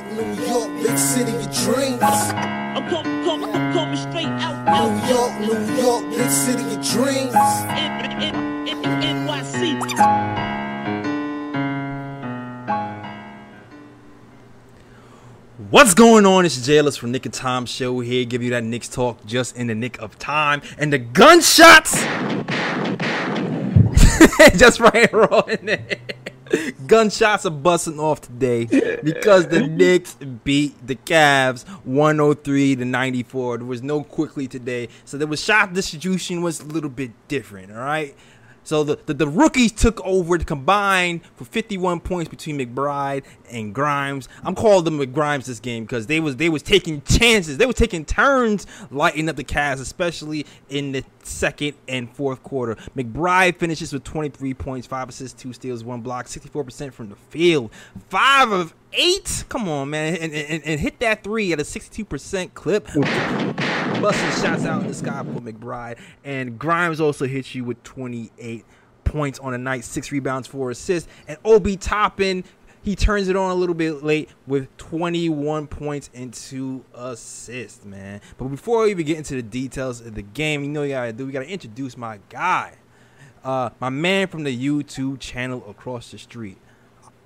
York, New York, big city of dreams. I'm coming, coming, I'm coming straight out, New York, New York, big city of dreams. What's going on? It's Jailers from Knick of Time Show here, give you that Knicks talk just in the nick of time. And the gunshots just right raw in there. Gunshots are busting off today because the Knicks beat the Cavs 103 to 94. There was no Quickley today, so there was shot distribution was a little bit different. All right, so the, the, the rookies took over to combine for 51 points between McBride and Grimes. I'm calling them McGrimes this game because they was they was taking chances. They were taking turns lighting up the Cavs, especially in the second and fourth quarter. McBride finishes with 23 points, five assists, two steals, one block, 64% from the field, five of eight. Come on, man, and, and, and hit that three at a 62% clip. Busting shots out in the sky for McBride. And Grimes also hits you with 28 points on a night, six rebounds, four assists. And Obi Toppin, he turns it on a little bit late with 21 points and two assists, man. But before we even get into the details of the game, you know you gotta do. We gotta introduce my guy, uh, my man from the YouTube channel across the street.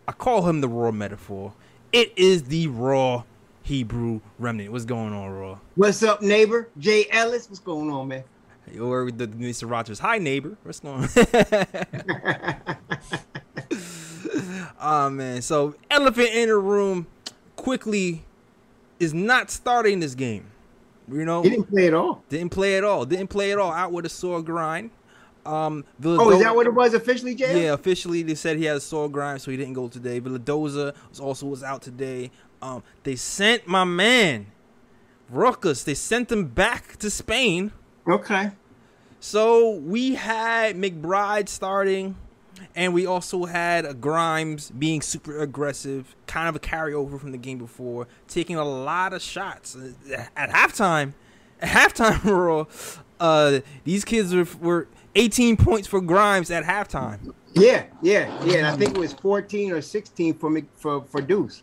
I call him the Raw Metaphor. It is the Raw Hebrew Remnant. What's going on, Raw? What's up, neighbor? Jay Ellis, what's going on, man? Or the Mr. Rogers. Hi, neighbor. What's going on? oh man. So elephant in the room Quickley is not starting this game. You know, He didn't play at all. didn't play at all. Didn't play at all. Out with a sore grind. Um, Oh, is that what it was officially, Jay? Yeah, officially they said he had a sore grind, so he didn't go today. Vildoza was also was out today. Um, they sent my man Rokas. They sent him back to Spain. Okay. So we had McBride starting, and we also had Grimes being super aggressive, kind of a carryover from the game before, taking a lot of shots at halftime. At halftime, Raw, uh, these kids were, were 18 points for Grimes at halftime. Yeah, yeah, yeah. And I think it was 14 or 16 for me for for Deuce.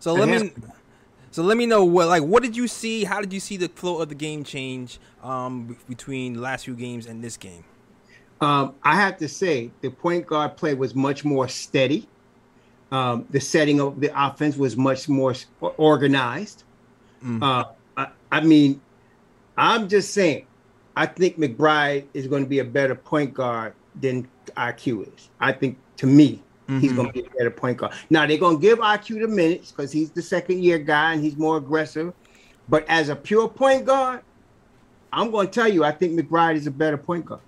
So let me, so let me know what like what did you see? How did you see the flow of the game change um, between the last few games and this game? Um, I have to say the point guard play was much more steady. Um, the setting of the offense was much more organized. Uh, I, I mean, I'm just saying, I think McBride is going to be a better point guard than IQ is. I think to me, he's going to mm-hmm. be a better point guard. Now they're going to give IQ the minutes because he's the second year guy and he's more aggressive. But as a pure point guard, I'm going to tell you, I think McBride is a better point guard.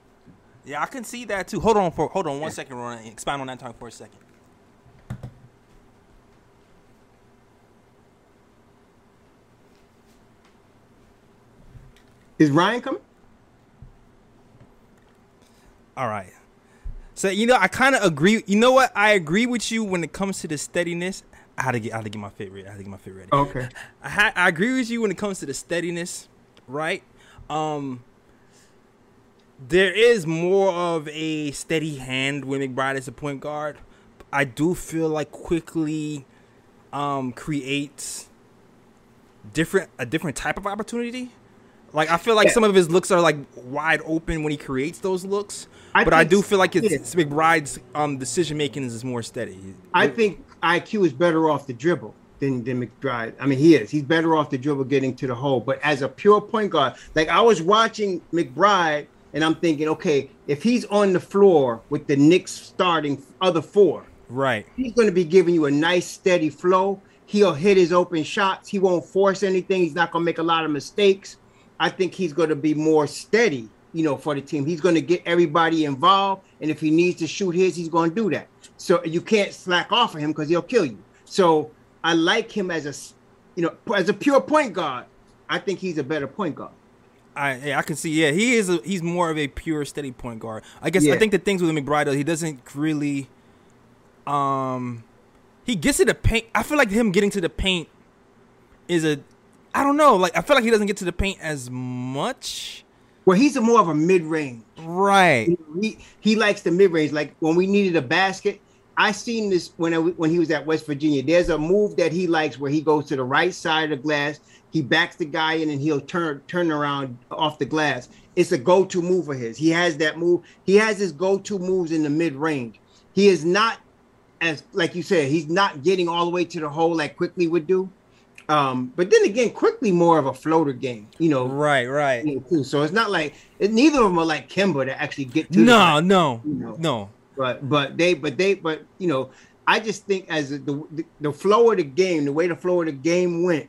Yeah, I can see that too. Hold on for hold on one second, Ron. Expound on that time for a second. Is Ryan coming? All right. So you know, I kind of agree. You know what? I agree with you when it comes to the steadiness. I had to get, I had to get my fit ready. I had to get my fit ready. Okay. I, ha- I agree with you when it comes to the steadiness, right? Um, there is more of a steady hand when McBride is a point guard. I do feel like Quickley um, creates different a different type of opportunity. Like I feel like Yeah. some of his looks are like wide open when he creates those looks, I but I do feel like it's, yeah. McBride's um, decision making is more steady. I think IQ is better off the dribble than, than McBride. I mean, he is. He's better off the dribble getting to the hole. But as a pure point guard, like I was watching McBride and I'm thinking, okay, if he's on the floor with the Knicks starting other four, right. he's going to be giving you a nice steady flow. He'll hit his open shots. He won't force anything. He's not going to make a lot of mistakes. I think he's going to be more steady, you know, for the team. He's going to get everybody involved, and if he needs to shoot his, he's going to do that. So you can't slack off of him because he'll kill you. So I like him as a, you know, as a pure point guard. I think he's a better point guard. I yeah, I can see. Yeah, he is. A, he's more of a pure steady point guard. I guess I think the things with McBride, though, he doesn't really. Um, he gets to the paint. I feel like him getting to the paint is a. I don't know. Like I feel like he doesn't get to the paint as much. Well, he's a more of a mid range. Right. He he likes the mid range. Like when we needed a basket, I seen this when I, when he was at West Virginia. There's a move that he likes where he goes to the right side of the glass, he backs the guy in, and he'll turn turn around off the glass. It's a go-to move for his. He has that move. He has his go-to moves in the mid range. He is not as like you said. He's not getting all the way to the hole like Quickley would do. Um, but then again, Quickley more of a floater game, you know. Right, right. you know, too. So it's not like it, neither of them are like Kemba to actually get to. the No, no, You know. no. but but they but they but you know I just think as the, the the flow of the game, the way the flow of the game went,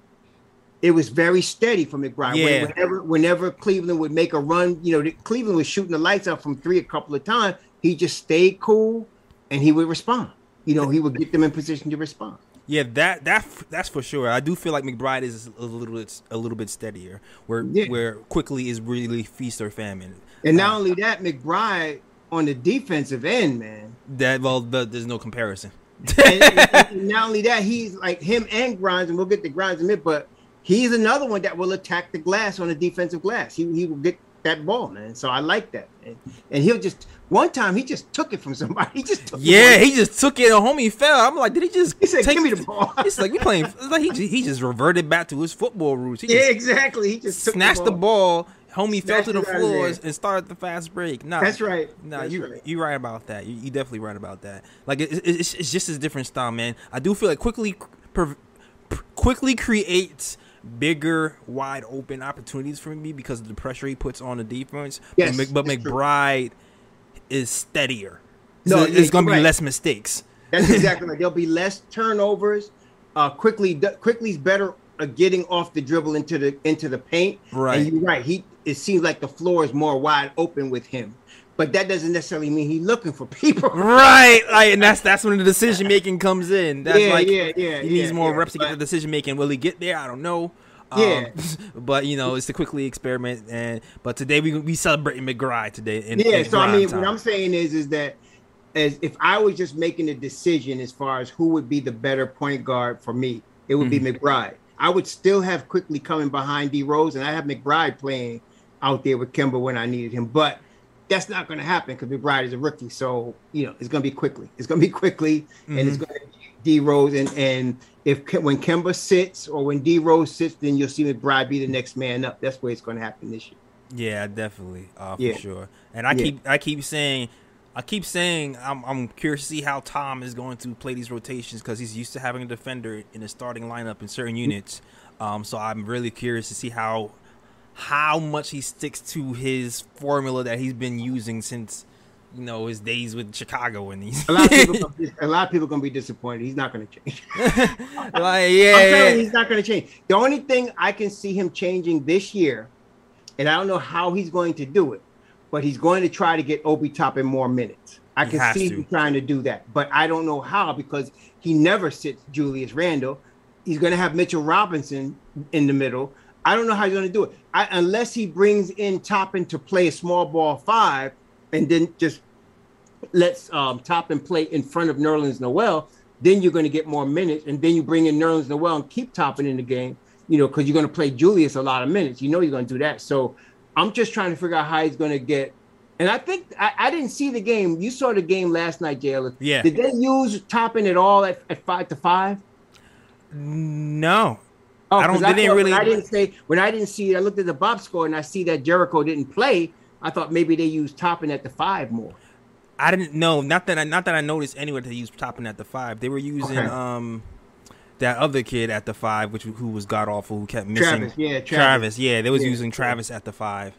it was very steady for McBride. Yeah. Whenever whenever Cleveland would make a run, you know, the, Cleveland was shooting the lights out from three a couple of times. He just stayed cool, and he would respond. You know, he would get them in position to respond. Yeah, that that that's for sure. I do feel like McBride is a little bit a little bit steadier, where Yeah. where Quickley is really feast or famine. And not uh, only that, McBride on the defensive end, man. That well, the, there's no comparison. and, and- and not only that, he's like him and Grimes, and we'll get to Grimes in a minute, but he's another one that will attack the glass on the defensive glass. He, he will get that ball, man. So I like that. And, and he'll just one time he just took it from somebody. He just took Yeah, he just took it. A homie fell. I'm like, did he just? He said, take "Give me the ball." It's like we playing. It's like he just, he just reverted back to his football roots. He yeah, exactly. He just took snatched the ball. Homie fell to the it out of floors and started the fast break. Nah, That's right. Nah, That's you right. you right about that. You, you definitely right about that. Like it, it- it's it's just a different style, man. I do feel like Quickley per, per- Quickley creates bigger, wide open opportunities for me because of the pressure he puts on the defense. Yes, but, but that's true. McBride is steadier. No, so it's gonna be right. less mistakes. That's exactly right. There'll be less turnovers. Uh, Quickley, Quickley's better at getting off the dribble into the into the paint. Right. And you're right. He it seems like the floor is more wide open with him, but that doesn't necessarily mean he's looking for people. Right, like, and that's that's when the decision making comes in. That's Yeah, like yeah, yeah, he needs more yeah, reps to get the decision making. Will he get there? I don't know. Yeah. Um, but you know, it's a Quickley experiment, and but today we we celebrating McBride today. In, yeah. in So I mean, time. what I'm saying is, is that as if I was just making a decision as far as who would be the better point guard for me, it would Mm-hmm. be McBride. I would still have Quickley coming behind D Rose, and I have McBride playing out there with Kemba when I needed him, but. That's not going to happen because McBride is a rookie, so you know it's going to be Quickley. It's going to be Quickley, and it's Mm-hmm. going to be D Rose. And and if when Kemba sits or when D Rose sits, then you'll see McBride be the next man up. That's where it's going to happen this year. Yeah, definitely, uh, for Yeah. sure. And I Yeah. keep I keep saying, I keep saying, I'm I'm curious to see how Tom is going to play these rotations because he's used to having a defender in the starting lineup in certain units. Um, so I'm really curious to see how how much he sticks to his formula that he's been using since you know his days with Chicago and these. A lot of people, gonna a lot of people going to be disappointed. He's not going to change. like I'm yeah, you, he's not going to change. The only thing I can see him changing this year, and I don't know how he's going to do it, but he's going to try to get Obi Toppin more minutes. I He can see to. him trying to do that, but I don't know how because he never sits Julius Randle. He's going to have Mitchell Robinson in the middle. I don't know how he's going to do it I, unless he brings in Toppin to play a small ball five, and then just lets um, Toppin play in front of Nerlens Noel. Then you're going to get more minutes, and then you bring in Nerlens Noel and keep Toppin in the game. You know, because you're going to play Julius a lot of minutes. You know you're going to do that. So I'm just trying to figure out how he's going to get. And I think I, I didn't see the game. You saw the game last night, Jalen. Yeah. Did they use Toppin at all at, at five to five? no, Oh, I don't- they didn't really- I didn't say when I didn't see it, I looked at the box score and I see that Jericho didn't play. I thought maybe they used Toppin at the five more. I didn't know. Not that I not that I noticed anywhere they used Toppin at the five. They were using Okay. um that other kid at the five, which who was god awful, who kept missing. Travis, yeah, Travis. Travis. yeah, they was Yeah. using Travis at the five,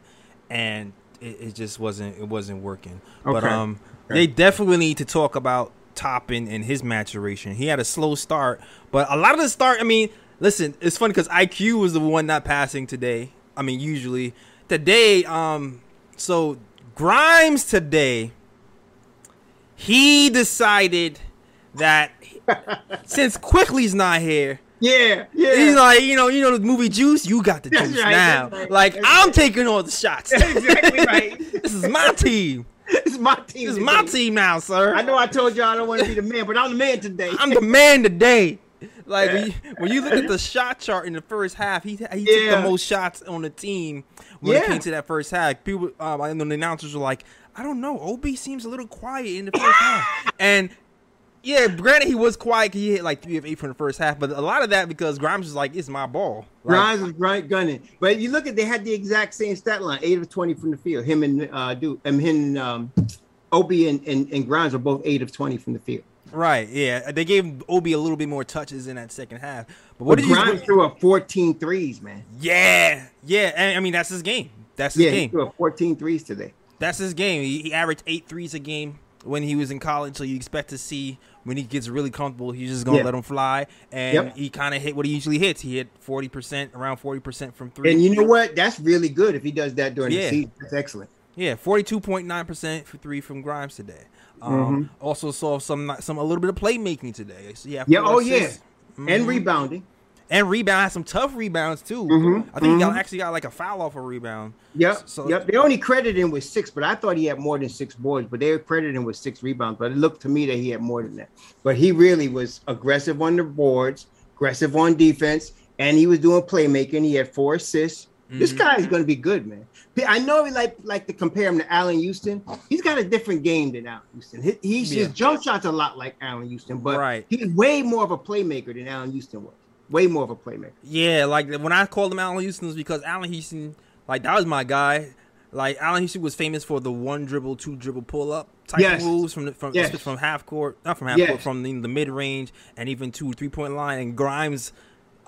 and it, it just wasn't it wasn't working. Okay. But um, Okay. they definitely need to talk about Toppin and his maturation. He had a slow start, but a lot of the start. I mean, listen, it's funny because IQ was the one not passing today. I mean, usually today. Um, so Grimes today he decided that since Quickley's not here, Yeah, yeah. he's like, you know, you know the movie Juice, you got the That's juice right, now. right, like I'm right. taking all the shots. exactly right. this is my team. It's my team. This is my team now, sir. I know I told you I don't want to be the man, but I'm the man today. I'm the man today. Like when you, when you look at the shot chart in the first half, he he took the most shots on the team when it came to that first half. People, um, I know the announcers were like, I don't know, Ob seems a little quiet in the first half, and Yeah, granted he was quiet. He hit like three of eight from the first half, but a lot of that because Grimes was like, "It's my ball." Like, Grimes was right gunning, but you look at they had the exact same stat line: eight of twenty from the field. Him and uh, do and him um, Obi and, and and Grimes are both eight of twenty from the field. Right, yeah, uh, they gave Obi a little bit more touches in that second half. But what did you? Grimes threw up 14 threes, man. Yeah, yeah, and I mean that's his game. That's his Yeah, he game. threw up 14 threes today. That's his game. He, he averaged eight threes a game when he was in college. So you expect to see when he gets really comfortable, he's just gonna Yeah. let him fly. And Yep. he kind of hit what he usually hits. He hit forty percent, around forty percent from three. And you know what? That's really good if he does that during Yeah. the season. That's excellent. Yeah, forty-two point nine percent for three from Grimes today. Um, Mm-hmm. Also saw some some a little bit of playmaking today. So yeah, Yeah. Oh yeah. assists. And rebounding. and rebound had some tough rebounds too. Mhm, I think he got, actually got like a foul off a rebound. Yep. So- yep. They only credited him with six, but I thought he had more than six boards. But they credited him with six rebounds. But it looked to me that he had more than that. But he really was aggressive on the boards, aggressive on defense, and he was doing playmaking. He had four assists. This guy is going to be good, man. I know we like like to compare him to Allan Houston. He's got a different game than Allan Houston. He, he's Yeah. his jump shots a lot like Allan Houston, but Right. he's way more of a playmaker than Allan Houston was. Way more of a playmaker. Yeah, like when I called him Allan Houston it was because Allan Houston, like that was my guy. Like Allan Houston was famous for the one dribble, two dribble pull up type Yes. moves from the, from Yes. from half court, not from half Yes. court, from the, the mid range and even two three point line. And Grimes,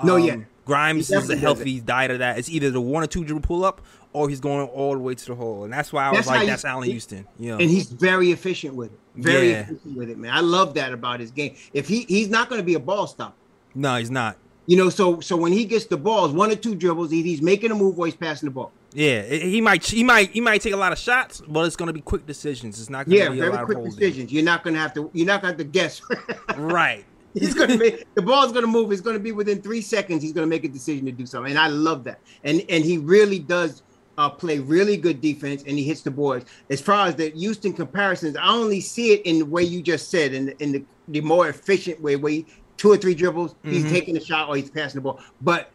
No, um, yeah. Grimes He is a healthy diet of that. It's either the one or two dribble pull up or he's going all the way to the hole, and that's why I was That's how like, that's Allan Houston. You know, and he's very efficient with it. Very Yeah. efficient with it, man. I love that about his game. If he he's not going to be a ball stopper, no, he's not. you know. So so when he gets the balls, one or two dribbles, he's making a move or he's passing the ball. Yeah, he might he might he might take a lot of shots, but it's going to be quick decisions. It's not going to Yeah, be a very lot of quick decisions. You're not going to have to. You're not going to have to guess. Right. he's going to make the ball's going to move. It's going to be within three seconds. He's going to make a decision to do something, and I love that. And and he really does. Uh, play really good defense and he hits the boards. As far as the Houston comparisons, I only see it in the way you just said, in the, in the, the more efficient way, where he, two or three dribbles, he's Mhm. taking a shot or he's passing the ball. But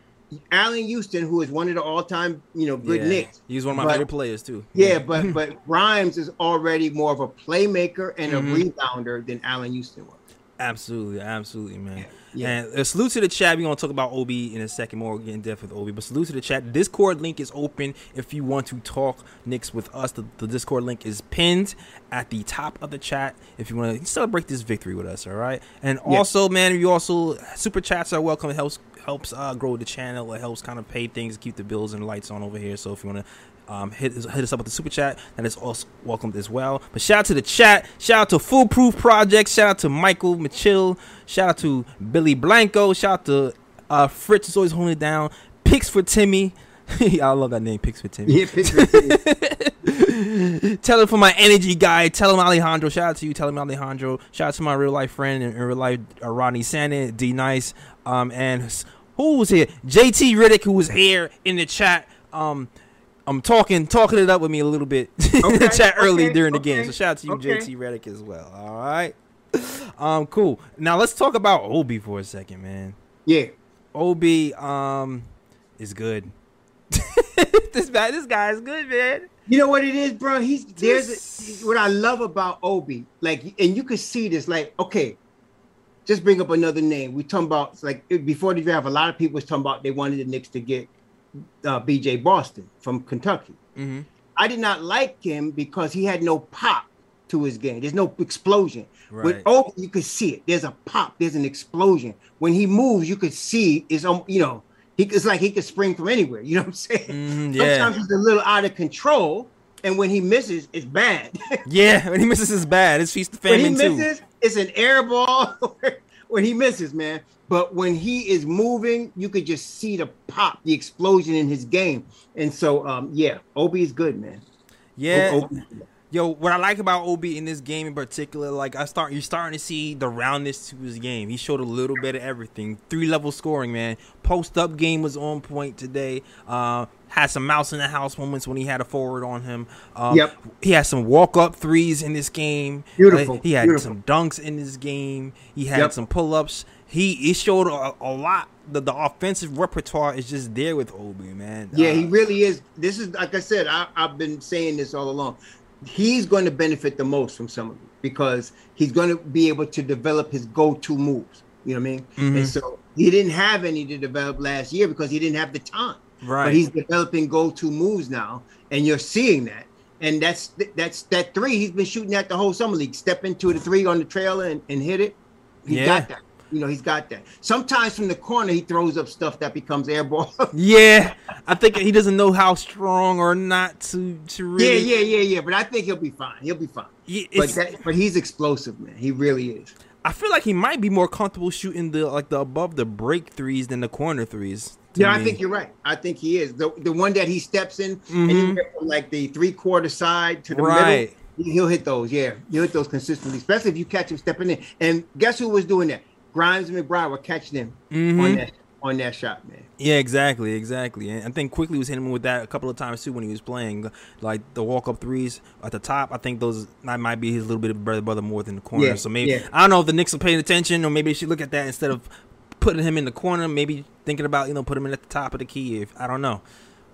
Allan Houston, who is one of the all-time, you know, good yeah. Knicks, He's one of my But- favorite players too. yeah, but but Grimes is already more of a playmaker and Mhm. a rebounder than Allan Houston was. Absolutely, absolutely, man. Yeah. And uh, salute to the chat. We're gonna talk about Ob in a second more, get in depth with Ob. But salute to the chat. Discord link is open if you want to talk Knicks with us. The, the Discord link is pinned at the top of the chat if you want to celebrate this victory with us. All right. And Yeah. also, man, you also super chats are welcome. It helps helps uh, grow the channel. It helps kind of pay things, keep the bills and lights on over here. So if you want to. Um, hit, hit us up with the super chat. That is also welcomed as well. But shout out to the chat. Shout out to Foolproof Project. Shout out to Michael Mitchell. Shout out to Billy Blanco. Shout out to uh, Fritz is always holding it down. Picks for Timmy. I love that name, Picks for Timmy. Yeah, Pittsburgh. Tell him for my energy guy. Tell him Alejandro. Shout out to you. Tell him Alejandro. Shout out to my real life friend and in real life uh, Rodney Sandin, D Nice, um, and who was here? JT Riddick, who was here in the chat. Um, I'm talking talking it up with me a little bit in the Okay, chat early okay, during the okay, game. So shout out to you, okay. JT Reddick, as well. All right. Um, cool. Now let's talk about Obi for a second, man. yeah, Obi um is good. this guy, this guy is good, man. you know what it is, bro. He's there's a, what I love about Obi, like, and you could see this, like, okay, just bring up another name. We talking about like before the draft, a lot of people was talking about they wanted the Knicks to get uh, B.J. Boston from Kentucky. Mm-hmm. I did not like him because he had no pop to his game. There's no explosion. Right. With Obi, you could see it. There's a pop. There's an explosion. When he moves, you could see it's um, you know, he it's like he could spring from anywhere. You know what I'm saying? Mhm, yeah. Sometimes he's a little out of control, and when he misses, it's bad. Yeah, when he misses is bad. It's feast the when he famine too. misses, it's an air ball. when he misses, man. But when he is moving, you could just see the pop, the explosion in his game. And so, um, yeah, Obi is good, man. Yeah. Obi- Yo, what I like about Obi in this game in particular, like I start, you're starting to see the roundness to his game. He showed a little bit of everything. Three level scoring, man. Post up game was on point today. Uh, had some mouse in the house moments when he had a forward on him. Um, Yep. He had some walk up threes in this game. Beautiful, Uh, he had beautiful. some dunks in this game. He had Yep. some pull ups. He he showed a, a lot. The, the offensive repertoire is just there with Obi, man. Yeah, Uh, he really is. This is like I said. I, I've been saying this all along. He's going to benefit the most from some of it. because he's going to be able to develop his go-to moves. You know what I mean? Mhm. And so he didn't have any to develop last year because he didn't have the time. Right. But he's developing go-to moves now, and you're seeing that. And that's that's that three. He's been shooting at the whole summer league. Step into the three on the trailer and, and hit it. He Yeah. got that. You know, he's got that. Sometimes from the corner, he throws up stuff that becomes air ball. yeah, I think he doesn't know how strong or not to to yeah, really. yeah, yeah, yeah. yeah. But I think he'll be fine. He'll be fine. Yeah, But that, but he's explosive, man. He really is. I feel like he might be more comfortable shooting the like the above the break threes than the corner threes. Yeah, I think you're right. I think he is the the one that he steps in and he Mhm. went from like the three quarter side to the Right. middle. He'll hit those. Yeah, he'll hit those consistently, especially if you catch him stepping in. And guess who was doing that? Grimes and McBride were catching him Mhm. on that on that shot, man. Yeah, exactly, exactly. And I think Quickley was hitting him with that a couple of times too when he was playing, like the walk up threes at the top. I think those that might be his little bit of brother butter more than the corner. Yeah, so maybe yeah. I don't know if the Knicks are paying attention, or maybe they should look at that instead of putting him in the corner. Maybe thinking about you know putting him in at the top of the key. If I don't know,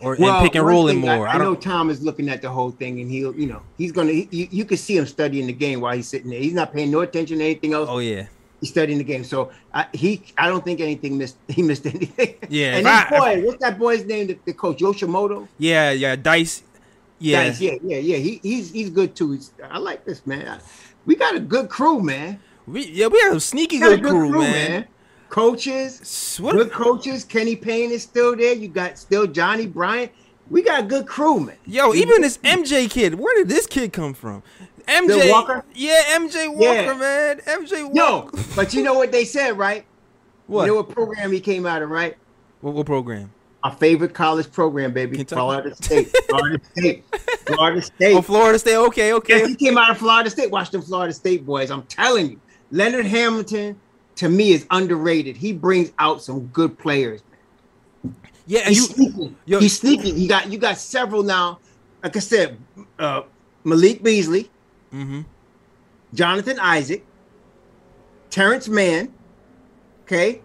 or and pick and one roll him thing, I- more. I, I, know. Tom is looking at the whole thing, and he'll, you know, he's gonna. He, you, you can see him studying the game while he's sitting there. He's not paying no attention to anything else. Oh yeah, He's studying the game. So I, he, I don't think anything missed. He missed anything. Yeah, And this I- boy, what's that boy's name? The, the coach Yoshimoto. yeah, yeah. Dice. Yeah, Guys, yeah, yeah, yeah. He, he's he's good too. He's, I like this man. I- we got a good crew, man. we yeah we have a sneaky got a good crew, man. Coaches, S- what- good coaches. Kenny Payne is still there. You got still Johnny Bryant. We got a good crew, man. Yo, even this MJ kid, where did this kid come from? MJ Walker? Yeah, MJ Walker, Yeah. man. MJ Walker. No, but you know what they said, right? what? You know what program he came out of, right? what? What program? Our favorite college program, baby. Kentucky? Florida State. Florida State. Florida State. Oh, Florida State. Okay, okay. he came out of Florida State. Watch them Florida State boys. I'm telling you, Leonard Hamilton to me is underrated. He brings out some good players. Man. Yeah, and He's you. sneaky. yo- He's sneaky. You got you got several now. Like I said, uh, Malik Beasley, hmm Jonathan Isaac, Terrence Mann. Okay,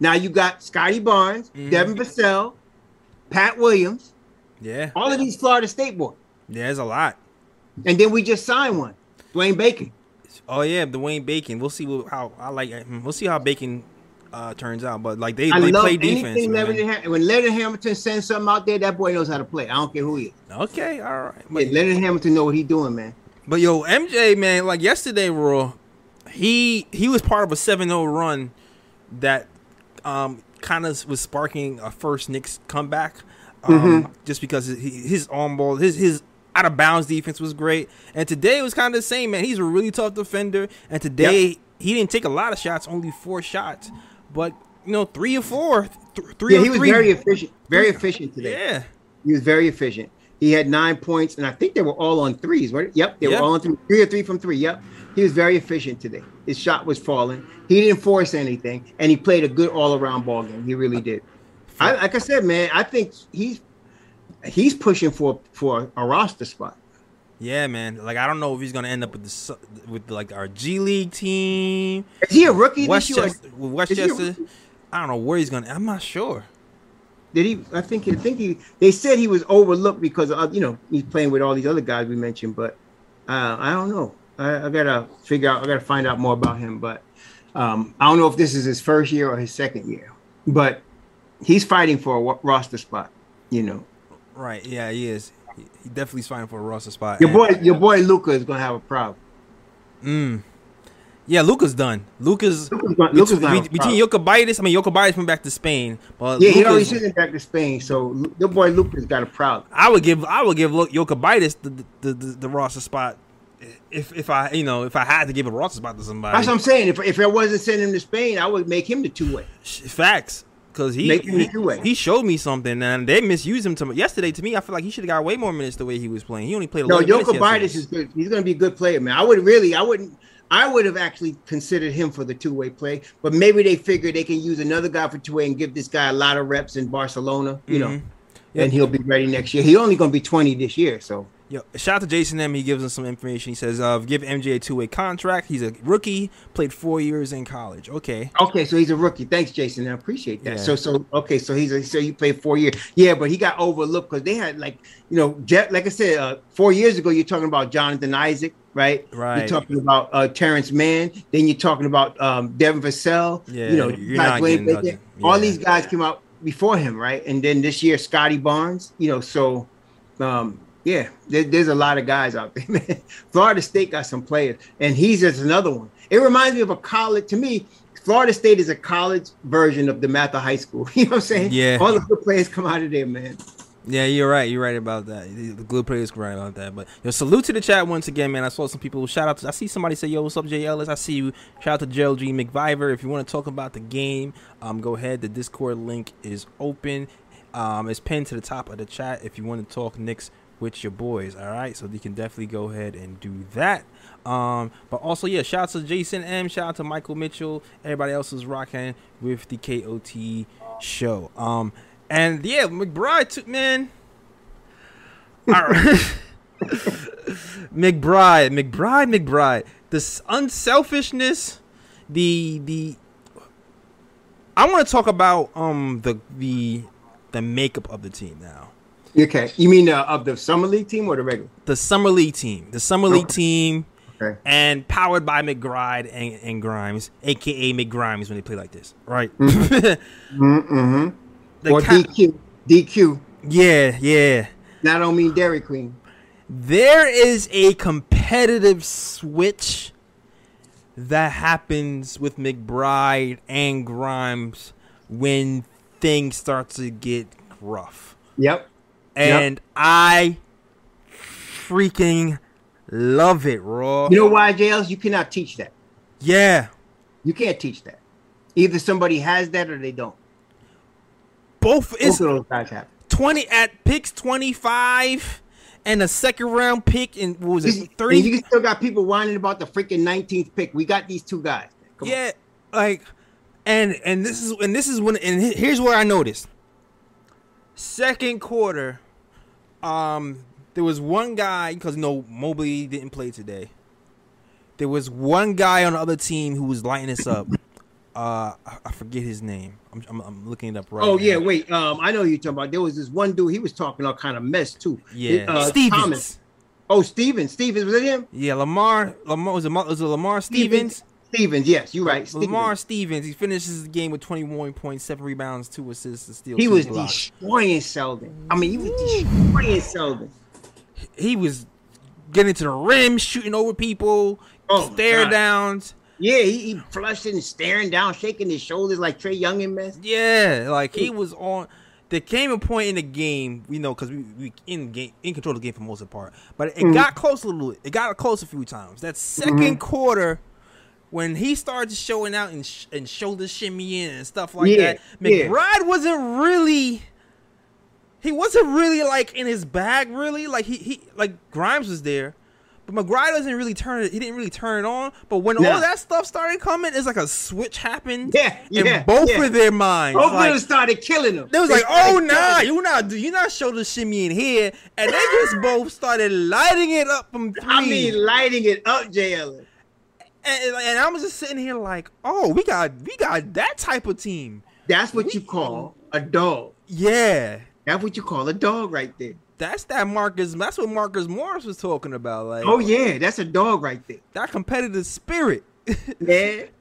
now you got Scotty Barnes, Mhm. Devin Vassell, Pat Williams. Yeah, All of these Florida State boys, yeah, there's a lot. and then we just signed one, Dwayne Bacon. Oh yeah, Dwayne Bacon. We'll see what, how I like. him. We'll see how Bacon uh, turns out. But like they, I they play defense. Leonard Ham- when Leonard Hamilton sends something out there, that boy knows how to play. I don't care who he is. Okay, all right. But, Yeah, Leonard Hamilton know what he's doing, man. But yo, MJ man, like yesterday, Raw, he he was part of a 7-0 run that um kind of was sparking a first Knicks comeback. Um, Mm-hmm. just because his, on ball, his his out of bounds defense was great, and today it was kind of the same. Man, he's a really tough defender, and today he didn't take a lot of shots, only four shots, but you know three or four, th- three Yeah, he was three. very efficient. Very efficient today. Yeah, He was very efficient. He had nine points, and I think they were all on threes, right? Yep, they Yeah. were all on three, three or three from three. Yep. He was very efficient today. His shot was falling. He didn't force anything, and he played a good all-around ball game. He really did. I, like I said, man, I think he's he's pushing for for a roster spot. yeah, man. Like I don't know if he's gonna end up with the with like our G League team, Is he a rookie? Westchester. With is he a Westchester? I don't know where he's gonna. I'm not sure. Did he? I think. I think he. They said he was overlooked because of you know he's playing with all these other guys we mentioned, but uh, I don't know. I, I gotta figure out. I gotta find out more about him. But um, I don't know if this is his first year or his second year. But he's fighting for a roster spot. You know, Right? Yeah, he is. He, definitely is fighting for a roster spot. your And- boy, your boy Luca is gonna have a problem. Mm. Yeah, Luca's done. Luca's gonna- Luca's gonna have a between Jokubaitis. I mean, Jokubaitis went back to Spain, but Yeah, he already sent back to Spain. So your boy Luca's got a problem. I would give I would give Jokubaitis the the, the the roster spot if if I you know if I had to give a roster spot to somebody. That's what I'm saying. If if I wasn't sending him to Spain, I would make him the two way. Facts. Because he, he, he showed me something, and they misused him. To yesterday, to me, I feel like he should have got way more minutes the way he was playing. He only played. No, 11 minutes Jokic yesterday. is good. He's going to be a good player, man. I would really, I wouldn't, I would have actually considered him for the two way play, but maybe they figure they can use another guy for two way and give this guy a lot of reps in Barcelona, you know, Mhm. Yeah. and he'll be ready next year. He only going to be 20 this year, so Yo, shout out to Jason M. He gives us some information. He says, uh, "Give MJ a two-way contract. He's a rookie. Played four years in college. Okay, okay. So he's a rookie. Thanks, Jason. I appreciate that. Yeah. So, so okay. So he's a, so he played four years. Yeah, but he got overlooked because they had like, you know, Jeff, like I said, uh, four years ago, you're talking about Jonathan Isaac, right? Right. You're talking about uh, Terrence Mann. Then you're talking about um, Devin Vassell. Yeah, you know, you're not Dwayne getting nothing. All these guys came out before him, right? And then this year, Scotty Barnes. You know, so um, yeah, there, there's a lot of guys out there. Man. Florida State got some players, and he's just another one. It reminds me of a college. To me, Florida State is a college version of the Mather High School. You know what I'm saying? Yeah. All the good players come out of there, man. Yeah, you're right. You're right about that. The good players right about that. But yo, salute to the chat once again, man. I saw some people. Shout out. To, I see somebody say, "Yo, what's up, Jay Ellis?" I see you. Shout out to Gerald G McViver. If you want to talk about the game, um, go ahead. The Discord link is open. Um, it's pinned to the top of the chat. If you want to talk Knicks with your boys, all right. So you can definitely go ahead and do that. Um, but also, yeah, shout out to Jason M. Shout out to Michael Mitchell. Everybody else is rocking with the KOT show. Um, and yeah, McBride, too, man. All right. McBride, McBride, McBride. This unselfishness, the the. I want to talk about um the the the makeup of the team now. Okay, you mean uh, of the summer league team or the regular? The summer league team, the summer league Okay. team, Okay. and powered by McBride and, and Grimes, aka McGrimes when they play like this, right? Mm-hmm. Or ca- DQ. DQ. yeah, yeah. Now I don't mean Dairy Queen. there is a competitive switch that happens with McBride and Grimes when things start to get rough. Yep. And I freaking love it, Raw. You know why, JLs? You cannot teach that. yeah. You can't teach that. Either somebody has that or they don't. Both Both is those guys have. 20 at picks 25 and a second round pick and what was it 30 you still got people whining about the freaking 19th pick. We got these two guys. Come on. yeah like and and this is and this is when and here's where i noticed second quarter um there was one guy because no mobley didn't play today there was one guy on the other team who was lighting us up uh i, forget his name I'm, I'm, I'm looking it up right Oh now. yeah, wait. Um, I know you're talking about. There was this one dude. He was talking all kind of mess too. yeah Uh, stevens Thomas. Oh, Stevens. Stevens was it him? yeah lamar lamar was it, was it lamar stevens Stevens. Yes, you're right. Stevens. Lamar Stevens, he finishes the game with 21.7 rebounds, two assists, and steals. He was blocks. destroying Selden. I mean, he was destroying Selden. He was getting to the rim, shooting over people, Oh, stare God. downs. Yeah, he, he flushing and staring down, shaking his shoulders like Trae Young and mess. Yeah, like he was on. There came a point in the game, you know, because we, we in game in control of the game for most of the part, but it Mm-hmm. got close a little. It got close a few times. That 2nd quarter. When he started showing out and, sh- and shoulder shimmying and stuff like Yeah, that, yeah. McBride wasn't really he wasn't really like in his bag really like he, he like grimes was there but mcbride doesn't really turn it he didn't really turn it on but when Nah. all that stuff started coming it's like a switch happened Yeah, in yeah, both yeah. of their minds Both like, of them started killing them. they was They like oh nah you not do you not shoulder shimmy in here and they just both started lighting it up from three I mean, lighting it up, JL. and, and i was just sitting here like oh we got we got that type of team That's what you call a dog. yeah That's what you call a dog right there. That's that Marcus. That's what Marcus Morris was talking about. Like, Oh yeah, that's a dog right there. that competitive spirit. Yeah,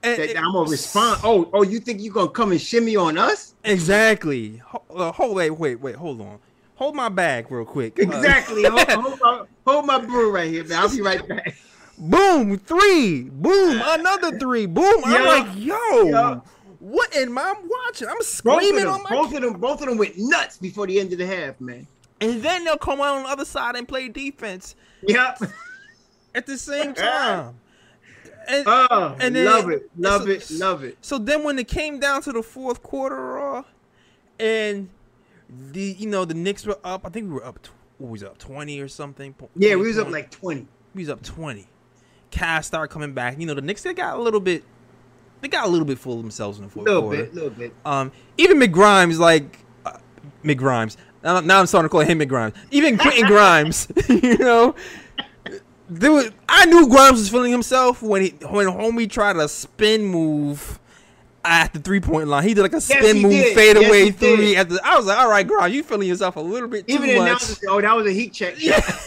And- that and- I'm gonna respond. Oh, oh, you think you gonna come and shimmy on us? exactly. Ho- uh, hold, wait, wait, wait. Hold on. Hold my bag real quick. Uh, Exactly. hold, hold my, hold my brew right here, man. I'll be right back. boom, three. Boom, another three. Boom. I'm like, yo, Yeah. what am I watching? I'm Both of screaming them, on my. both of them, both of them went nuts before the end of the half, man. And then they'll come out on the other side and play defense Yep. at the same time. And, Oh, And then- love it, love it's it, love it. So then when it came down to the fourth quarter, uh, and the you know the Knicks were up, I think we were up. What was up twenty or something? Po- Yeah, we was up like twenty. we was up twenty. Cavs started coming back. You know the Knicks they got a little bit, they got a little bit full of themselves in the fourth little quarter. bit, little bit. Um, even McGrimes, like uh, McGrimes. Now, now I'm starting to call him McGrimes. Even Quentin Grimes, you know, there was. I knew Grimes was feeling himself when he when homie tried a spin move at the three point line. He did like a spin he move, did. fade Yes, away three. At the, I was like, all right, Grimes, you feeling yourself a little bit too Even the much. said, oh, that was a heat check. Yeah.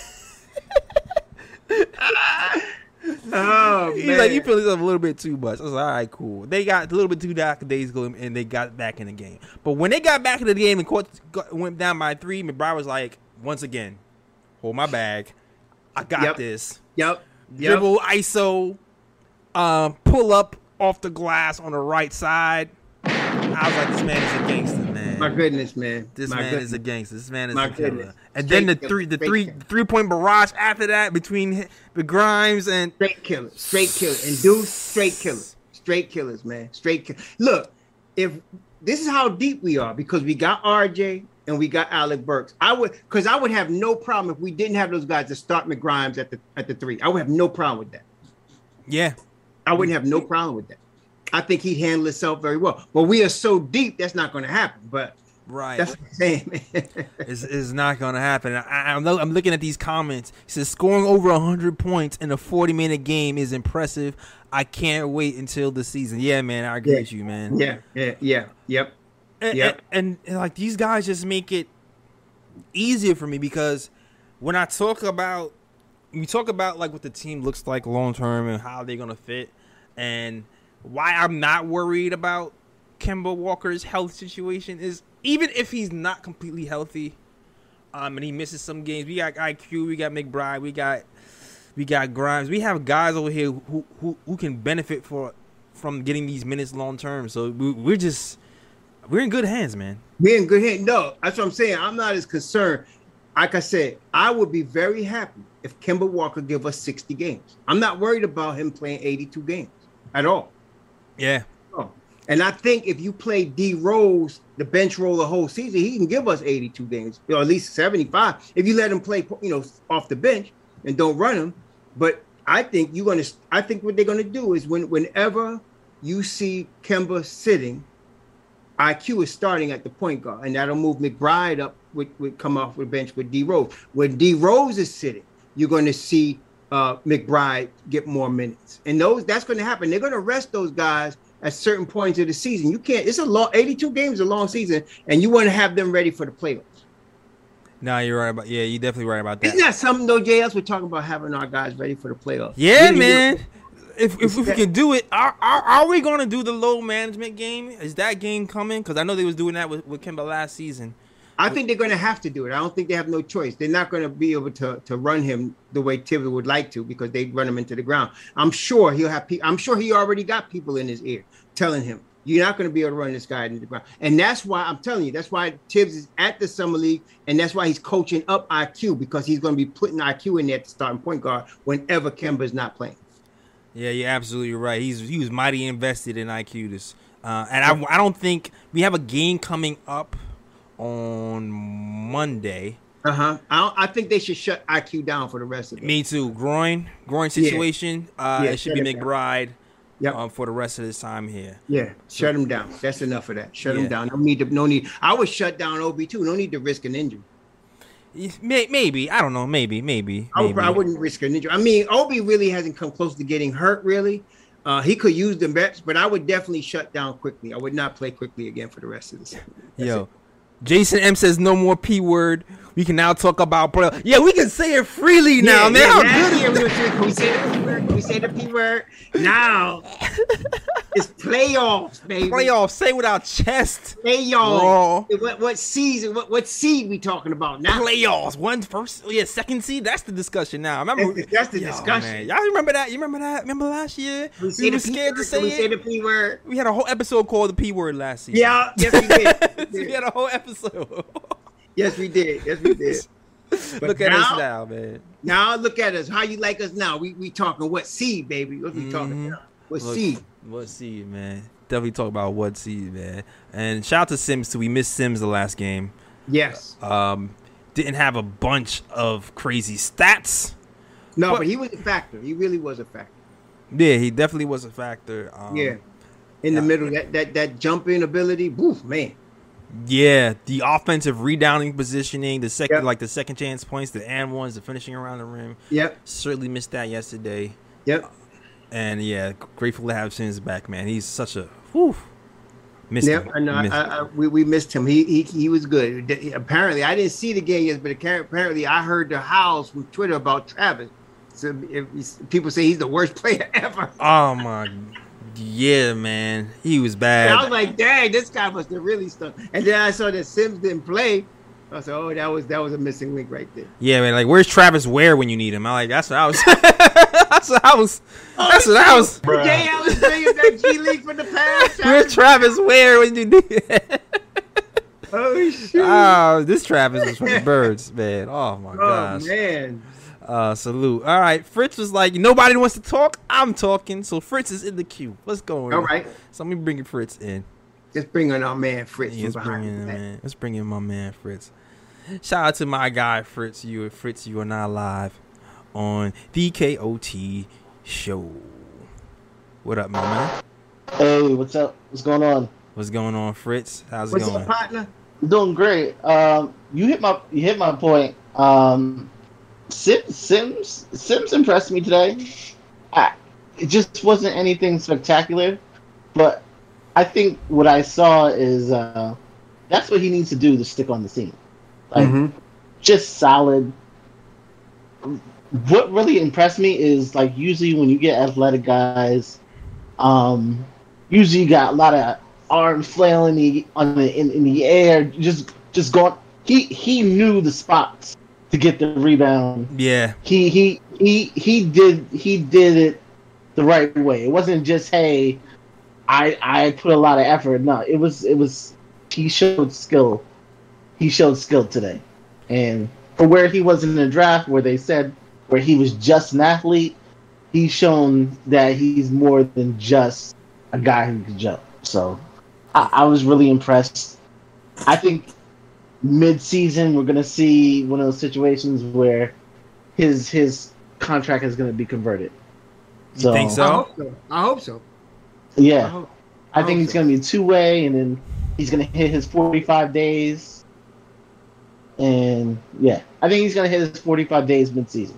Oh He's man. like, you feel yourself a little bit too much. I was like, all right, cool. They got a little bit too lackadaisical and they got back in the game. But when they got back in the game and court went down by three, McBride was like, once again, hold my bag. I got Yep. this. Yep. Yep. Dribble, ISO, um, pull up off the glass on the right side. I was like, this man is a gangster, man. My goodness, man. This My man goodness. is a gangster. This man is My a killer. goodness. And Straight then the killer. three, the Straight three, killer. three point barrage after that between the Grimes and straight killers, straight killers, and dudes straight killers, straight killers, man, straight. Kill- Look, if this is how deep we are because we got RJ and we got Alec Burks, I would because I would have no problem if we didn't have those guys to start McGrimes at the at the three. I would have no problem with that. yeah, I wouldn't have no problem with that. I think he'd handle himself very well. But we are so deep that's not going to happen. But right. that's what I'm saying, man. It's, it's not gonna happen. I, I'm, I'm looking at these comments. He says scoring over 100 points in a 40 minute game is impressive. I can't wait until the season. Yeah, man, I agree Yeah. with you, man. yeah, yeah, yeah, yep. and, Yep. and, and, and, like these guys just make it easier for me because when I talk about we talk about like what the team looks like long term and how they're gonna fit and why I'm not worried about Kemba Walker's health situation is even if he's not completely healthy, um, and he misses some games. We got IQ, we got McBride, we got we got Grimes. We have guys over here who who, who can benefit for from getting these minutes long term. So we, we're just we're in good hands, man. We're in good hands. No, that's what I'm saying. I'm not as concerned. Like I said, I would be very happy if Kemba Walker give us 60 games. I'm not worried about him playing 82 games at all. Yeah, Oh. And I think if you play D Rose, the bench role the whole season, he can give us 82 games, or at least 75. If you let him play, you know, off the bench and don't run him. But I think you're gonna. I think what they're gonna do is when whenever you see Kemba sitting, IQ is starting at the point guard, and that'll move McBride up with, with come off the bench with D Rose. When D Rose is sitting, you're going to see uh, McBride get more minutes, and those that's going to happen. They're going to rest those guys at certain points of the season. You can't. It's a long 82 games, a long season, and you want to have them ready for the playoffs. no, you're right about. Yeah, you're definitely right about Isn't that. that something though, JS? We're talking about having our guys ready for the playoffs. Yeah, Really, man. If, if, if we can do it, are, are, are we going to do the load management game? Is that game coming? Because I know they was doing that with, with Kemba last season. I think they're going to have to do it. I don't think they have no choice. They're not going to be able to to run him the way Thibodeau would like to because they run him into the ground. I'm sure he'll have. I'm sure he already got people in his ear telling him you're not going to be able to run this guy into the ground. And that's why I'm telling you. That's why Thibs is at the summer league, and that's why he's coaching up IQ because he's going to be putting IQ in there at the starting point guard whenever Kemba's not playing. Yeah, you're absolutely right. He's he was mighty invested in IQ this, uh, and I I don't think we have a game coming up on Monday. Uh huh. I, I think they should shut IQ down for the rest of it. Me too. Groin groin Yeah. situation. Uh, Yeah, it should be down. McBride. Yep. Um, for the rest of this time here. Yeah, shut him down. That's enough of that. Shut Yeah. him down. No need to. No need. I would shut down Ob too. No need to risk an injury. Maybe I don't know. Maybe maybe. I, would, maybe. I wouldn't risk an injury. I mean, Obi really hasn't come close to getting hurt. Really, uh, he could use the bets, but I would definitely shut down Quickley. I would not play Quickley again for the rest of season. That's Yo, it. Jason M says no more p word. We can now talk about bro. Yeah, we can say it freely now, Yeah, man. yeah, How good is we Can we say the p word? Can we say the p word? Now it's playoffs, baby. playoffs? Say it with our chest. Playoffs. What what season? What what seed we talking about now? Playoffs. One first, oh, yeah, second seed. That's the discussion now. Remember, That's the- that's the Yo, discussion. man. Y'all remember that? You remember that? Remember last year? We We, were scared to say we say the p word. we had a whole episode called the p word last season. Yeah, yes we did. we had a whole episode. Yes, we did. Yes, we did. But Look at us now- now, man. Now look at us. How you like us now? We we talking what seed, baby? What we talking Mhm. about? What seed? What seed, man? Definitely talk about what seed, man. And shout out to Sims too. We missed Sims the last game. Yes. Um, didn't have a bunch of crazy stats. No, but- but he was a factor. He really was a factor. Yeah, he definitely was a factor. Um, yeah. In the yeah. middle, that that that jumping ability, woof, man. Yeah, the offensive rebounding positioning, the second Yep. like the second chance points, the and ones, the finishing around the rim. Yep. Certainly missed that yesterday. Yep. And yeah, grateful to have Sims back, man. He's such a whew. Missed Yep. him. I know. I, Missed I, I, we, we missed him. He, he he was good. Apparently, I didn't see the game yet, but apparently, I heard the howls from Twitter about Travis. So if, people say he's the worst player ever. Oh my, yeah, man, he was bad. And I was like, dang, this guy must have really stuck. And then I saw that Sims didn't play. I said, oh, that was that was a missing link right there. Yeah, man. Like, where's Travis Ware when you need him? I like that's what I was. that's what I was. Oh, that's what I was. Jay Ellis bringing that G League from the past. Where's Travis Ware when you need? Oh shoot! oh, this Travis is from the birds, man. Oh my oh gosh. man. Uh, salute. All right, Fritz was like, nobody wants to talk. I'm talking, so Fritz is in the queue. What's going on? All right. So let me bring Fritz in. Just bring on our man Fritz Yeah, from let's bring in, the man. Let's bring in my man Fritz. Shout out to my guy Fritz. You, Fritz, you are now live on the KOT show. What up, my man? Hey, what's up? What's going on? What's going on, Fritz? How's it What's going? up, partner? I'm doing great. Um, you hit my you hit my point. Um, Sims Sims Sims impressed me today. I, it just wasn't anything spectacular, but I think what I saw is uh, that's what he needs to do to stick on the scene. Like Mm-hmm. just solid. What really impressed me is like usually when you get athletic guys, um, usually you got a lot of arms flailing the, on the in, in the air, just just going. He he knew the spots to get the rebound. Yeah, He he he he did he did it the right way. It wasn't just hey, I I put a lot of effort. No, it was it was he showed skill. He showed skill today, and for where he was in the draft, where they said where he was just an athlete, he's shown that he's more than just a guy who can jump. So I, I was really impressed. I think mid-season we're gonna see one of those situations where his his contract is gonna be converted. You think I so? hope so. I hope so. I Yeah, hope, I think he's so. gonna be two way, and then he's gonna hit his forty-five days. And yeah, I think he's gonna hit his forty-five days mid-season.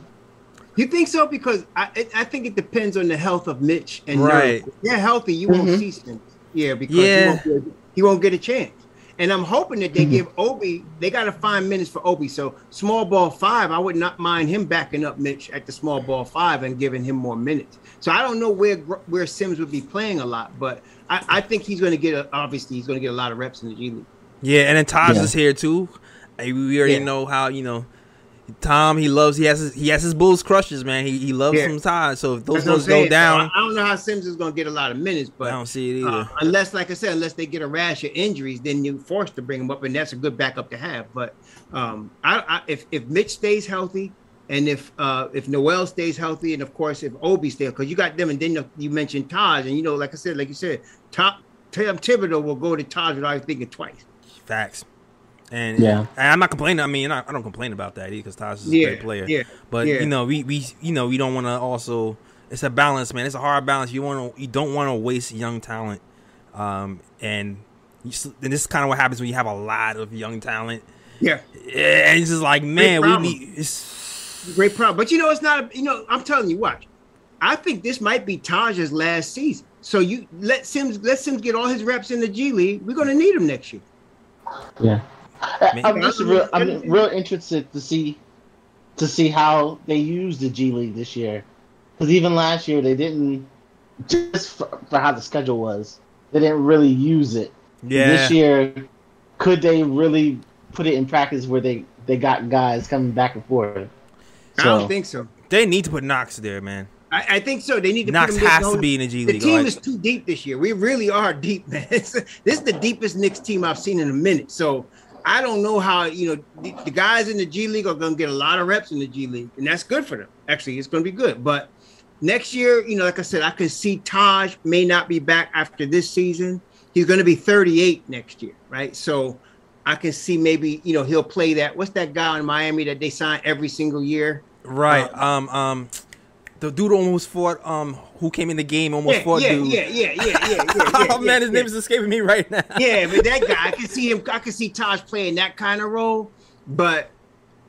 You think so? Because I it, I think it depends on the health of Mitch and Right. Nurk. If they're healthy, you won't Mhm. see him. Yeah, because Yeah. He, won't get, he won't get a chance. And I'm hoping that they Mhm. give Obi. They got to find minutes for Obi. So small ball five, I would not mind him backing up Mitch at the small ball five and giving him more minutes. So I don't know where where Sims would be playing a lot, but I, I think he's going to get a, obviously he's going to get a lot of reps in the G League. Yeah, and then Taj Yeah. is here too. We already Yeah. know how you know. Tom, he loves. He has his, he has his Bulls crushes, man. He he loves Yeah. some Taj. So if those ones go down, I, don't know how Sims is going to get a lot of minutes, but I don't see it either. Uh, unless, like I said, unless they get a rash of injuries, then you're forced to bring him up, and that's a good backup to have. But um, I, I, if if Mitch stays healthy, and if uh, if Noel stays healthy, and of course if Obi stays, because you got them, and then you- mentioned Taj, and you know, like I said, like you said, Tom Tim Thibodeau will go to Taj without thinking twice. Facts. And Yeah. and I'm not complaining. I mean, I, I don't complain about that either because Taj is a Yeah, great player. yeah, But yeah. you know, we we you know we don't want to also. It's a balance, man. It's a hard balance. You want to you don't want to waste young talent. Um, and you, and this is kind of what happens when you have a lot of young talent. Yeah, Yeah, and it's just like, man, we problem. need. It's, great problem. But you know, it's not. A, you know, I'm telling you, watch. I think this might be Taj's last season. So you let Sims let Sims get all his reps in the G League. We're going to need him next year. Yeah, I, I'm just real. I'm real interested to see to see how they use the G League this year, because even last year they didn't. Just for, for how the schedule was, they didn't really use it. yeah, This year, could they really put it in practice where they they got guys coming back and forth? I don't think so. they need to put Knox there, man. I, I think so. They need to. Knox put him has No, to be in the G The League. team like- is too deep this year. We really are deep, man. this is the deepest Knicks team I've seen in a minute. So I don't know how you know the, the guys in the G League are going to get a lot of reps in the G League, and that's good for them. Actually, it's going to be good. But next year, you know, like I said, I can see Taj may not be back after this season. He's going to be 38 next year, right? So I can see maybe you know he'll play that. What's that guy in Miami that they sign every single year? Right. Uh, um. Um. The dude almost fought. Um. Who came in the game almost Yeah, fought yeah, dude. yeah, yeah, yeah, yeah, yeah, yeah. oh man, his name is escaping me right now. yeah, but that guy, I can see him. I can see Taj playing that kind of role. But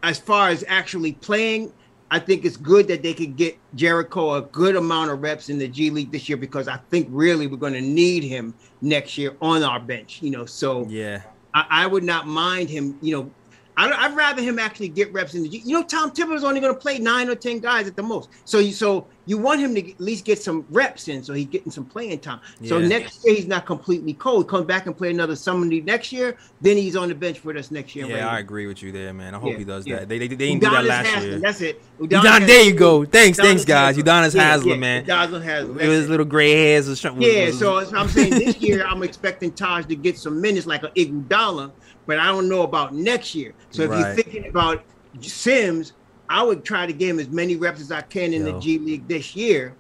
as far as actually playing, I think it's good that they could get Jericho a good amount of reps in the G League this year because I think really we're going to need him next year on our bench. You know, so Yeah. I, I would not mind him. You know, I, I'd rather him actually get reps in the. G- You know, Tom Thibodeau's only going to play nine or ten guys at the most. So you so you want him to at least get some reps in, so he's getting some playing time. So next year he's not completely cold. Comes back and play another summer league next year. Then he's on the bench for us next year. Yeah, ready. I agree with you there, man. I hope Yeah, he does yeah. that. They they, they didn't do that last Haslem, year. That's it. Udon, there you go. Thanks, thanks, guys. Udonis yeah, Haslem, yeah, man. Udonis Haslem. It was little gray hairs. Was, was, Yeah, was- so, so I'm saying this year I'm expecting Taj to get some minutes like an Iguodala, but I don't know about next year. So if Right. you're thinking about Sims, I would try to give him as many reps as I can in Yo. the G League this year,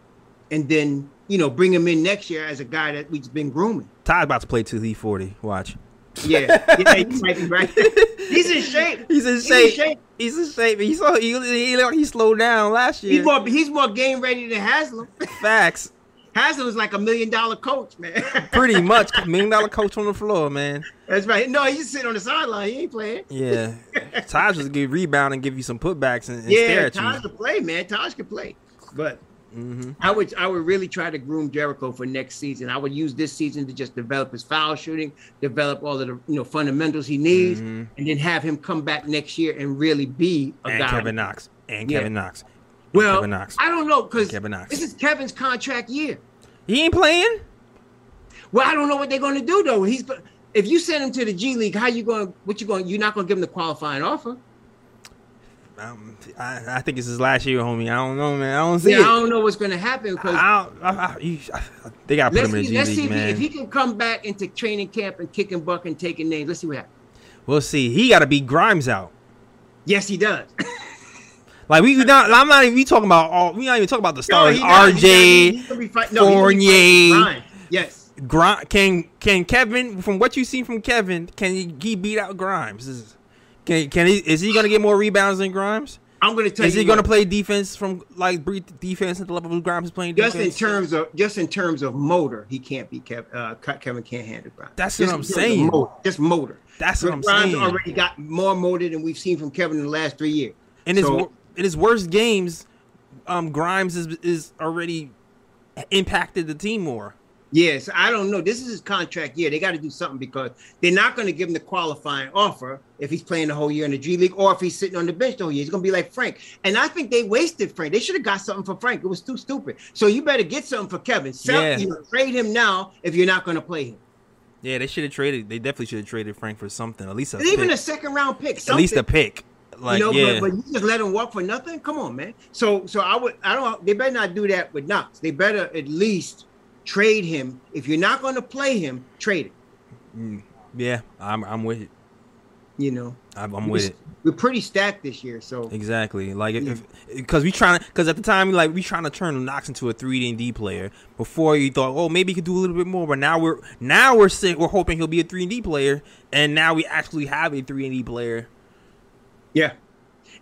and then you know bring him in next year as a guy that we've been grooming. Todd about to play till he forty. Watch. Yeah, yeah, you might be right. He's in shape. He's in shape. He's in shape. He's in shape. He saw he he, he, he slowed down last year. He's more he's more game ready than Haslem. Facts. Haslem's like a million dollar coach, man. Pretty much million dollar coach on the floor, man. That's right. No, he's sitting on the sideline. He ain't playing. Yeah. Taj just give rebound and give you some putbacks and, and yeah, stare at Taj you. can play, man. Taj can play, but hmm I would I would really try to groom Jericho for next season. I would use this season to just develop his foul shooting, develop all of the you know fundamentals he needs, Mhm. and then have him come back next year and really be a And guy. Kevin Knox. And Yeah. Kevin Knox. And well, Kevin Knox. I don't know because Kevin Knox. this is Kevin's contract year. He ain't playing. Well, I don't know what they're going to do though. He's if you send him to the G League, how you going? What you going? You're not going to give him the qualifying offer. Um, I, I think it's his last year, homie. I don't know, man. I don't see Yeah, I don't know what's going to happen because I don't, I, I, you- they got to put him in see, the let's G see League, if he, man. if he can come back into training camp and kicking buck and taking names. Let's see what happens. we'll see. He got to beat Grimes out. Yes, he does. Like we not. I'm not even we talking about all. We not even talking about the stars. not- RJ, gonna fight- no, gonna Fournier. Grimes. Yes. Gri- Can can Kevin? From what you seen from Kevin, can he, he beat out Grimes? Is, can can he? Is he gonna get more rebounds than Grimes? I'm going to tell Is you. Is he gonna play defense from like breathe defense at the level of Grimes is playing Just in terms of just in terms of motor, he can't be Kev, uh, Kevin can't handle Grimes. That's Just what I'm saying. motor, just motor. That's what I'm Grimes saying. already got more motor than we've seen from Kevin in the last three years. his So- in his worst games, um, Grimes is is already impacted the team more. Yes, I don't know. This is his contract year. They got to do something because they're not going to give him the qualifying offer if he's playing the whole year in the G League or if he's sitting on the bench the whole year. He's going to be like Frank. And I think they wasted Frank. They should have got something for Frank. It was too stupid. So you better get something for Kevin. Sell, Yeah. you know, trade him now if you're not going to play him. Yeah, they should have traded. They definitely should have traded Frank for something. At least a Even pick. a second round pick. at least a pick. Like you know, yeah, but, but you just let him walk for nothing. Come on, man. So, so I would, I don't. They better not do that with Knox. They better at least trade him. If you're not going to play him, trade him. Mm, yeah. I'm I'm with it. You know, I'm, I'm with it. We're pretty stacked this year, so Exactly. Like Yeah. if because we trying to because at the time like we trying to turn Knox into a three and D player. Before you thought, oh maybe he could do a little bit more, but now we're now we're saying we're hoping he'll be a three and D player, and now we actually have a three and D player. Yeah.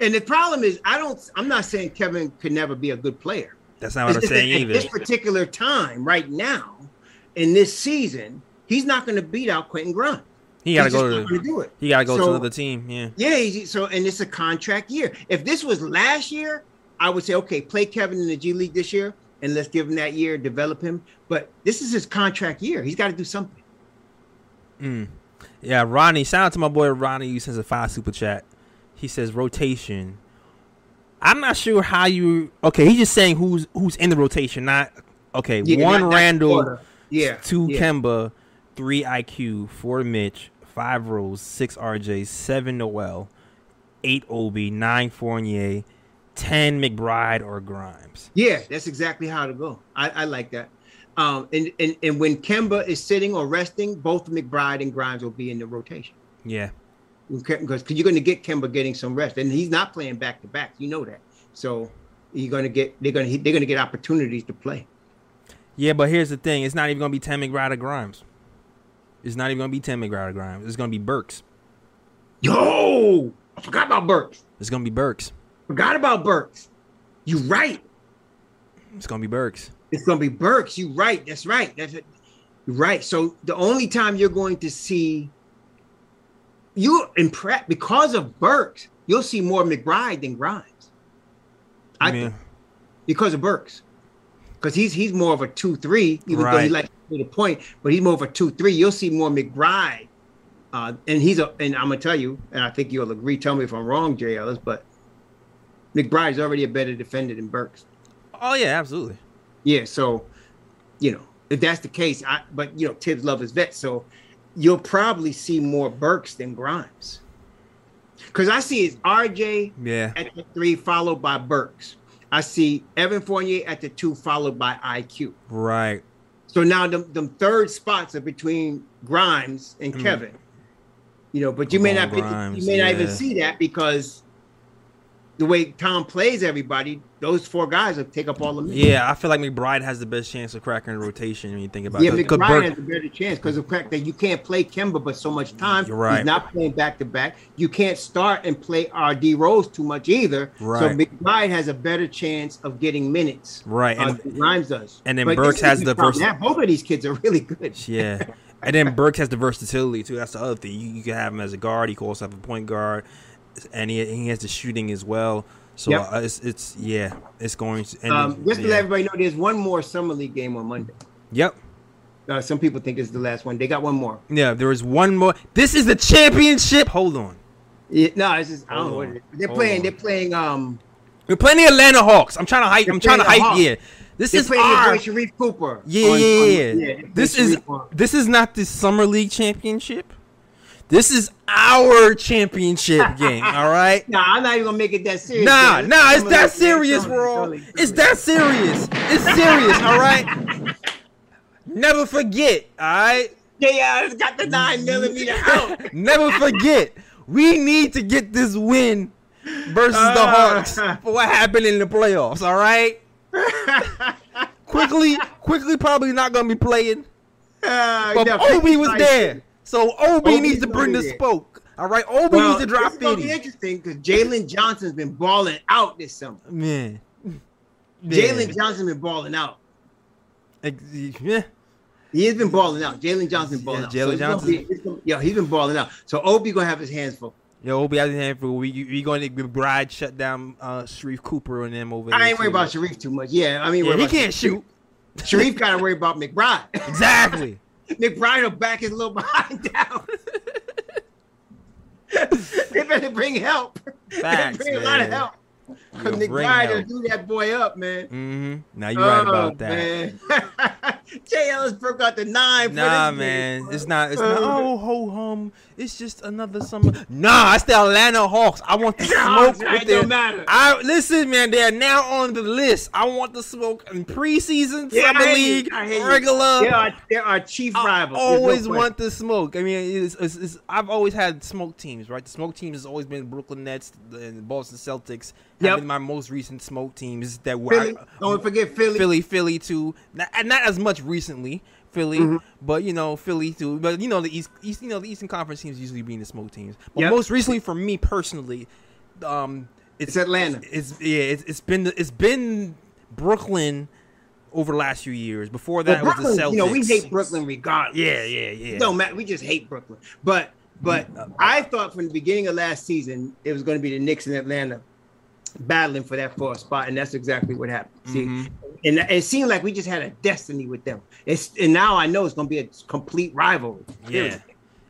And the problem is, I don't. I'm not saying Kevin could never be a good player. That's not what I'm saying that either. At this particular time, right now, in this season, he's not going to beat out Quentin Grimes. He gotta go to do it. he gotta go to So- another team. Yeah. Yeah, he's, so and it's a contract year. If this was last year, I would say okay, play Kevin in the G League this year, and let's give him that year, develop him. But this is his contract year. He's got to do something. Mm. Yeah, Ronnie. Shout out to my boy Ronnie. You sends a five super chat. He says rotation. I'm not sure how you. Okay, he's just saying who's who's in the rotation. Not okay. Yeah, one not- Randall. Yeah, two yeah. Kemba, three IQ, four Mitch, five Rose, six RJ, seven Noel, eight Obi, nine Fournier, ten McBride or Grimes. Yeah, that's exactly how to go. I, I like that. Um, and, and and when Kemba is sitting or resting, both McBride and Grimes will be in the rotation. Yeah. Because you're going to get Kemba getting some rest, and he's not playing back to back. You know that, so you're going to get they're going to they're going to get opportunities to play. Yeah, but here's the thing. It's not even gonna be ten McBride Grimes. It's not even gonna be ten McBride Grimes. It's gonna be Burks. Yo, I forgot about Burks. It's gonna be Burks. Forgot about Burks. You right. It's gonna be Burks. It's going to be Burks. You right. That's right. That's it. Right. So the only time you're going to see you prep because of Burks, you'll see more McBride than Grimes. I Yeah. think because of Burks, because he's he's more of a two three, even though he likes to the point, but he's more of a two three. You'll see more McBride Uh, and he's a, and I'm gonna tell you, and I think you'll agree. Tell me if I'm wrong, Jay Ellis, but McBride's already a better defender than Burks. Oh yeah, absolutely. Yeah, so you know if that's the case, I but you know Thibs love his vets, so you'll probably see more Burks than Grimes. Because I see it's RJ Yeah. at the three, followed by Burks. I see Evan Fournier at the two, followed by IQ. Right. So now them, them third spots are between Grimes and Mm. Kevin. You know, but you may not be, you may not even see that because the way Tom plays everybody, those four guys will take up all the minutes. Yeah, I feel like McBride has the best chance of cracking the rotation when you think about it. Yeah, it. McBride Burke- has a better chance because of the fact that you can't play Kemba but so much time. You're right. He's not playing back to back. You can't start and play RD Rose too much either. Right. So McBride has a better chance of getting minutes. Right, uh, and- Grimes does. and then But Burks has the problem. vers- Yeah, Both of these kids are really good. Yeah. And then Burke has the versatility too. That's the other thing. You, you can have him as a guard. He can also have a point guard, and he, he has the shooting as well. So Yep. uh, it's it's yeah, it's going to. And Um, just to yeah. let everybody know, there's one more summer league game on Monday. Yep. Uh, some people think it's the last one. They got one more. Yeah. There is one more. This is the championship. Hold on. Yeah, no, it's just I don't Hold know what it is. They're Hold playing. on. They're playing. Um, We're playing the Atlanta Hawks. I'm trying to hype. I'm trying to playing hype. the Yeah. This they're is playing our. boy Sharife Cooper. Yeah, on- yeah, on- yeah. they play This is on- this is not the summer league championship. This is our championship game. All right. Nah, I'm not even gonna make it that serious. Nah, man. nah, it's that serious, bro. It's that serious. It's serious, all right? Never forget, all right? Yeah, yeah, it's got the nine millimeter out. Never forget. We need to get this win versus the Ah. Hawks for what happened in the playoffs, all right? Quickley, Quickley, probably not gonna be playing, Uh, but Obi was 55. there, so Obi Obi's needs to bring the gonna smoke, all right? Obi Well, needs to drop is gonna be interesting because Jalen Johnson's been balling out this summer. man. Jalen Johnson's been balling out. Yeah. He has been balling out. Jalen Johnson's balling Yeah, out. Jalen So Johnson. be- it's gonna- yeah, he's been balling out. So Obi gonna have his hands full. Yo, Obi his hands full. we we going to McBride shut down uh Sharife Cooper and them over there. I ain't worried about Sharife too much. Yeah, I mean, Yeah, he can't Sharife. shoot. Sharife gotta worry about McBride. Exactly. McBride will back his little behind down. they better bring help. they Facts, better bring a lot of help. Because bring McBride will do that boy up, man. Mm-hmm. Now you're right about that. Man. Jay Ellis broke out the nine. for Nah, this man, game. it's not. It's not. Uh, Oh, ho hum. It's just another summer. Nah, it's the Atlanta Hawks. I want the smoke it with their. don't matter. I listen, man. They are now on the list. I want the smoke in preseason, Yeah, I summer league, regular. They're our, they're chief I rival. There's no always want the smoke. I mean, it's, it's, it's, I've always had smoke teams, right? The smoke team has always been Brooklyn Nets and Boston Celtics. Yep. My most recent smoke teams that were Philly. Don't forget Philly. Philly, Philly too. Not, and not as much recently, Philly, Mm-hmm. but you know Philly too. But you know the East, East, you know the Eastern Conference teams usually being the smoke teams. But Yep. most recently, for me personally, um, It's Atlanta. It's, yeah, it's, it's been it's been Brooklyn over the last few years. Before that, Well, it was the Brooklyn, Celtics. you know, we hate Brooklyn regardless. Yeah, yeah, yeah. No, Matt, we just hate Brooklyn. But but I thought from the beginning of last season it was going to be the Knicks in Atlanta battling for that fourth spot, and that's exactly what happened. See, Mhm. and it seemed like we just had a destiny with them. It's and now I know it's to be a complete rivalry. Yeah.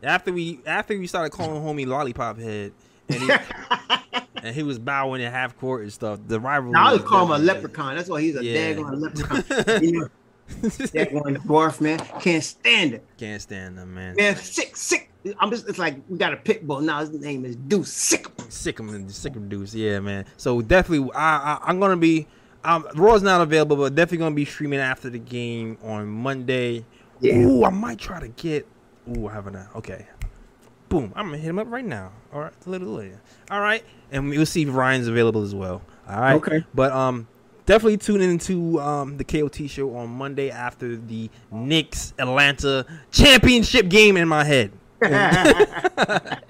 After we after we started calling homie lollipop head, and he, and he was bowing in half court and stuff. The rivalry. Now I would call him a leprechaun. That's why he's a Yeah. daggone leprechaun. you know, daggone dwarf man can't stand it. Can't stand them, man. Man, sick, sick. I'm just. It's like we got a pit bull now. His name is Deuce. Sick. Sick him, sick him. Yeah, man. So definitely, I, I I'm gonna be. Um, Raw's not available, but definitely gonna be streaming after the game on Monday. Yeah. Ooh, I might try to get. Ooh, I have an okay. Boom! I'm gonna hit him up right now. All right, a little later. All right, and we'll see if Ryan's available as well. All right. Okay. But um, definitely tune into um the KOT show on Monday after the Knicks Atlanta championship game in my head.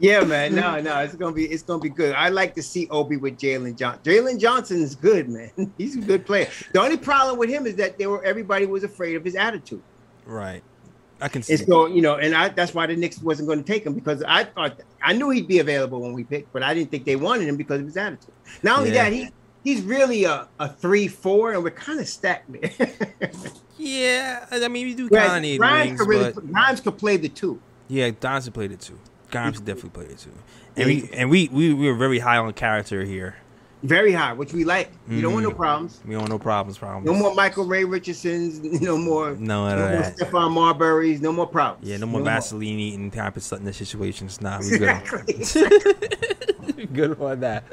Yeah, man. No, no, it's gonna be it's gonna be good. I like to see Obi with Jalen Johnson. Jalen Johnson is good, man. He's a good player. The only problem with him is that they were everybody was afraid of his attitude. Right. I can see. And so, you know, and I that's why the Knicks wasn't going to take him because I thought I knew he'd be available when we picked, but I didn't think they wanted him because of his attitude. Not only Yeah. that, he he's really a, a three four, and we're kind of stacked there. Yeah, I mean, we do kind of need Grimes wings, could really, but Grimes could play the two. yeah, Donson played it too. Grimes definitely played it too. And we and we, we we were very high on character here. Very high, which we like. We don't want no Mhm. problems. We don't want no problems, problems. No more Michael Ray Richardsons. No more. No, no no, more. Stephon Marbury's. No more problems. Yeah, no more Vaseline eating type of stuff something situations. Nah, we good. Exactly. good on that.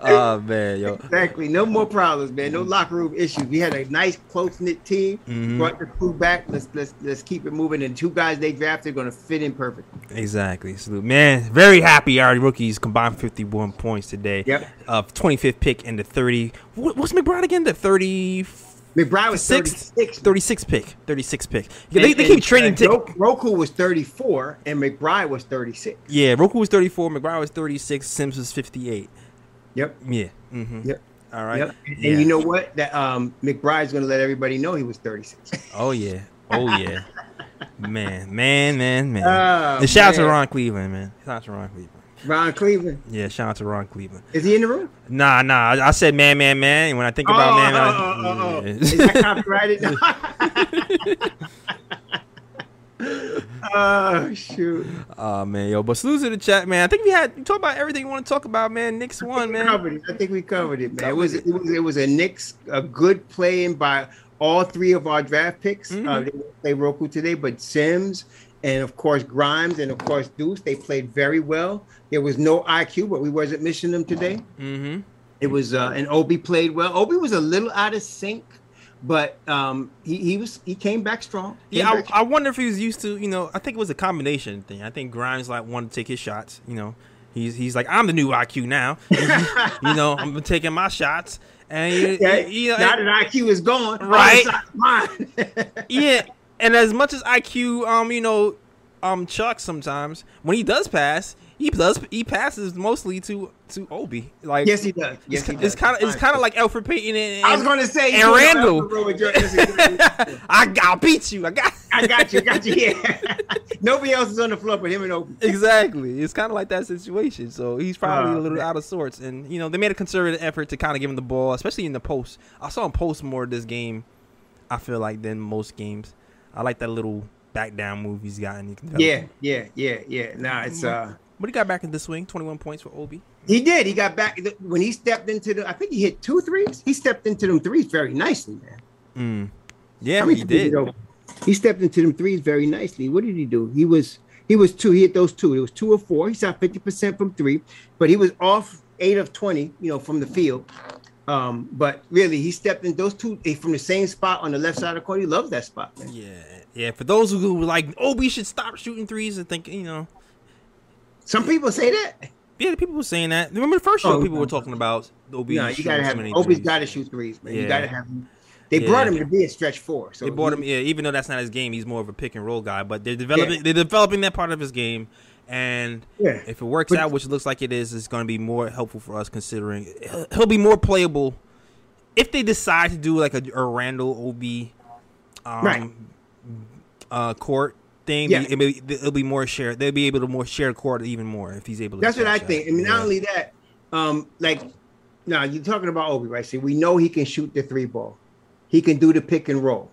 Oh man, yo. exactly. No more problems, man. No locker room issues. We had a nice close knit team. Mhm. Brought the crew back. Let's let's let's keep it moving. And two guys they drafted are going to fit in perfect. Exactly. Salute, man. Very happy our rookies combined 51 points today. Yep. Uh, 25th pick and the 30. What, what's McBride again? The 30. McBride was Sixth, 36. 36 pick. 36 pick. Yeah, they, And- they keep trading. Ro- Rokas was 34 and McBride was 36. Yeah, Rokas was 34. McBride was 36. Sims was 58. Yep. Yeah. Mm-hmm. Yep. All right. Yep. And Yeah. you know what? That um McBride's going to let everybody know he was 36. Oh, yeah. Oh, yeah. man, man, man, man. Oh, and shout out to. Ron Cleveland, man. Shout out to Ron Cleveland. Ron Cleveland. Yeah, shout out to Ron Cleveland. Is he in the room? Nah, nah. I I said man, man, man. And when I think about oh, man, oh, oh, oh, oh. Yeah. Is that copyrighted? oh shoot! Oh man, yo, but salute to the chat, man. I think we had we talked about everything you want to talk about, man. Knicks won, man. I think we covered it, man. Covered it was it. it was it was a Knicks a good playing by all three of our draft picks. Uh, Mhm. they didn't play Rokas today, but Sims and of course Grimes and of course Deuce they played very well. There was no IQ, but we wasn't missing them today. Mm-hmm. It was uh, and Obi played well. Obi was a little out of sync, but um, he, he was he came back strong. Came Yeah, back I, I wonder if he was used to, you know, I think it was a combination thing. I think Grimes like wanted to take his shots. You know, he's he's like, I'm the new IQ now. you know, I'm taking my shots, and you, Yeah, you know, now that IQ is gone, right? mine. yeah, and as much as IQ, um, you know, um, Chuck sometimes when he does pass, he does he passes mostly to to Obi. Like yes, he does. Yes, it's, he does. kind of it's kind of like Alfred Payton and, I was going to say and Randall. Alfred Rowe and Jordan- listen, I I'll beat you. I got. I got you, got you. Yeah. Nobody else is on the floor but him and Obi. Exactly. It's kind of like that situation. So he's probably Oh, a little man. out of sorts. And, you know, they made a concerted effort to kind of give him the ball, especially in the post. I saw him post more of this game, I feel like, than most games. I like that little back down move he's got. And he can Yeah, yeah, yeah, yeah. Nah, it's uh. But he got back in the swing, 21 points for Obi. He did. He got back when he stepped into the. I think he hit two threes. He stepped into them threes very nicely, man. Mm. Yeah, he did. He stepped into them threes very nicely. What did he do? He was he was two. He hit those two. It was two or four. He shot fifty percent from three, but he was off eight of twenty. You know, from the field. Um, but really, he stepped in those two from the same spot on the left side of the court. He loves that spot, man. Yeah. Yeah. For those who were like, oh, we should stop shooting threes and think, you know. Some people say that. Yeah, people were saying that. Remember the first show, Oh, people no. were talking about Obi No, you gotta have Obi's got to shoot threes, man. You gotta have him. They Yeah. brought him to be a stretch four. So They brought him, yeah. Even though that's not his game, he's more of a pick and roll guy. But they're developing, they're developing that part of his game, and Yeah. if it works But- out, which it looks like it is, it's going to be more helpful for us. Considering he'll- be more playable if they decide to do like a, a Randall Obi, um, Right. uh, court thing. Yeah. It'll, be, it'll be more shared. They'll be able to more share court even more if he's able. to That's what I think. that. I mean, not only that, um, like now you're talking about Obi, right? See, we know he can shoot the three ball. He can do the pick and roll.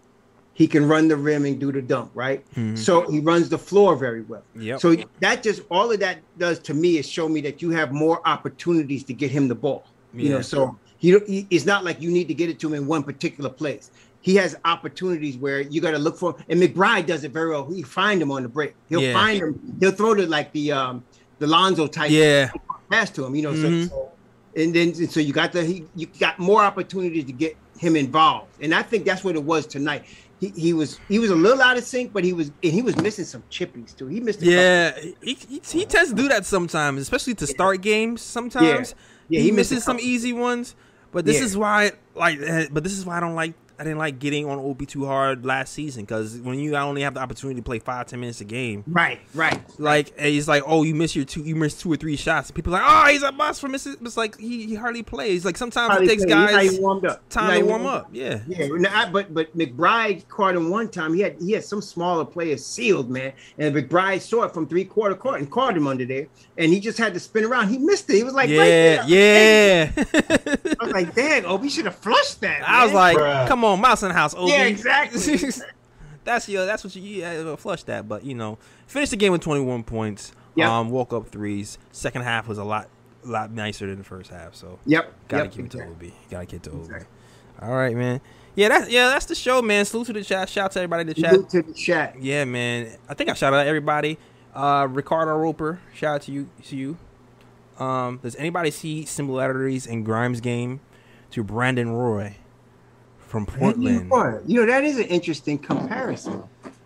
He can run the rim and do the dunk, right? Mhm. So he runs the floor very well. Yep. So that just all of that does to me is show me that you have more opportunities to get him the ball. You know, so he, he it's not like you need to get it to him in one particular place. He has opportunities where you got to look for, and McBride does it very well. He find him on the break. He'll Yeah. find him. He'll throw to like the um the Lonzo type yeah. pass to him. You know, Mhm. so, so and then and so you got the he, you got more opportunities to get him involved, and I think that's what it was tonight. He, he was he was a little out of sync, but he was and he was missing some chippies too. He missed a. Yeah, he, he, he tends to do that sometimes, especially to start games. Sometimes Yeah, he, he misses some easy ones. But this Yeah. is why, like, eh, but this is why I don't like. I didn't like getting on Obi too hard last season because when you only have the opportunity to play five ten minutes a game, Right, right. like it's like oh you miss your two you miss two or three shots. People are like oh he's a bust for missing. It's like he, he hardly plays. Like sometimes How it takes played. Guys even warmed up. He's time to warm up. Yeah, Yeah, no, I- but but McBride caught him one time. He had he had some smaller players sealed, man, and McBride saw it from three quarter court and caught him under there, and he just had to spin around. He missed it. He was like, right yeah, there. yeah. I was like, dang, Obi should have flushed that. I was like, Bruh. come on, mouse in the house, Obi. Yeah, exactly. that's your. That's what you. Yeah, flush that. But you know, finish the game with 21 points. Yeah. Um, woke up threes. Second half was a lot, lot nicer than the first half. So yep. gotta yep, give it to. Obi. Gotta give it to Obi. Exactly. All right, man. Yeah, that's yeah, that's the show, man. Salute to the chat. Shout out to everybody in the chat. Salute to the chat. Yeah, man. I think I shout out everybody. Uh, Ricardo Roper, shout out to you. To you. Um, does anybody see similarities in Grimes' game to Brandon Roy from Portland? You know, that is an interesting comparison.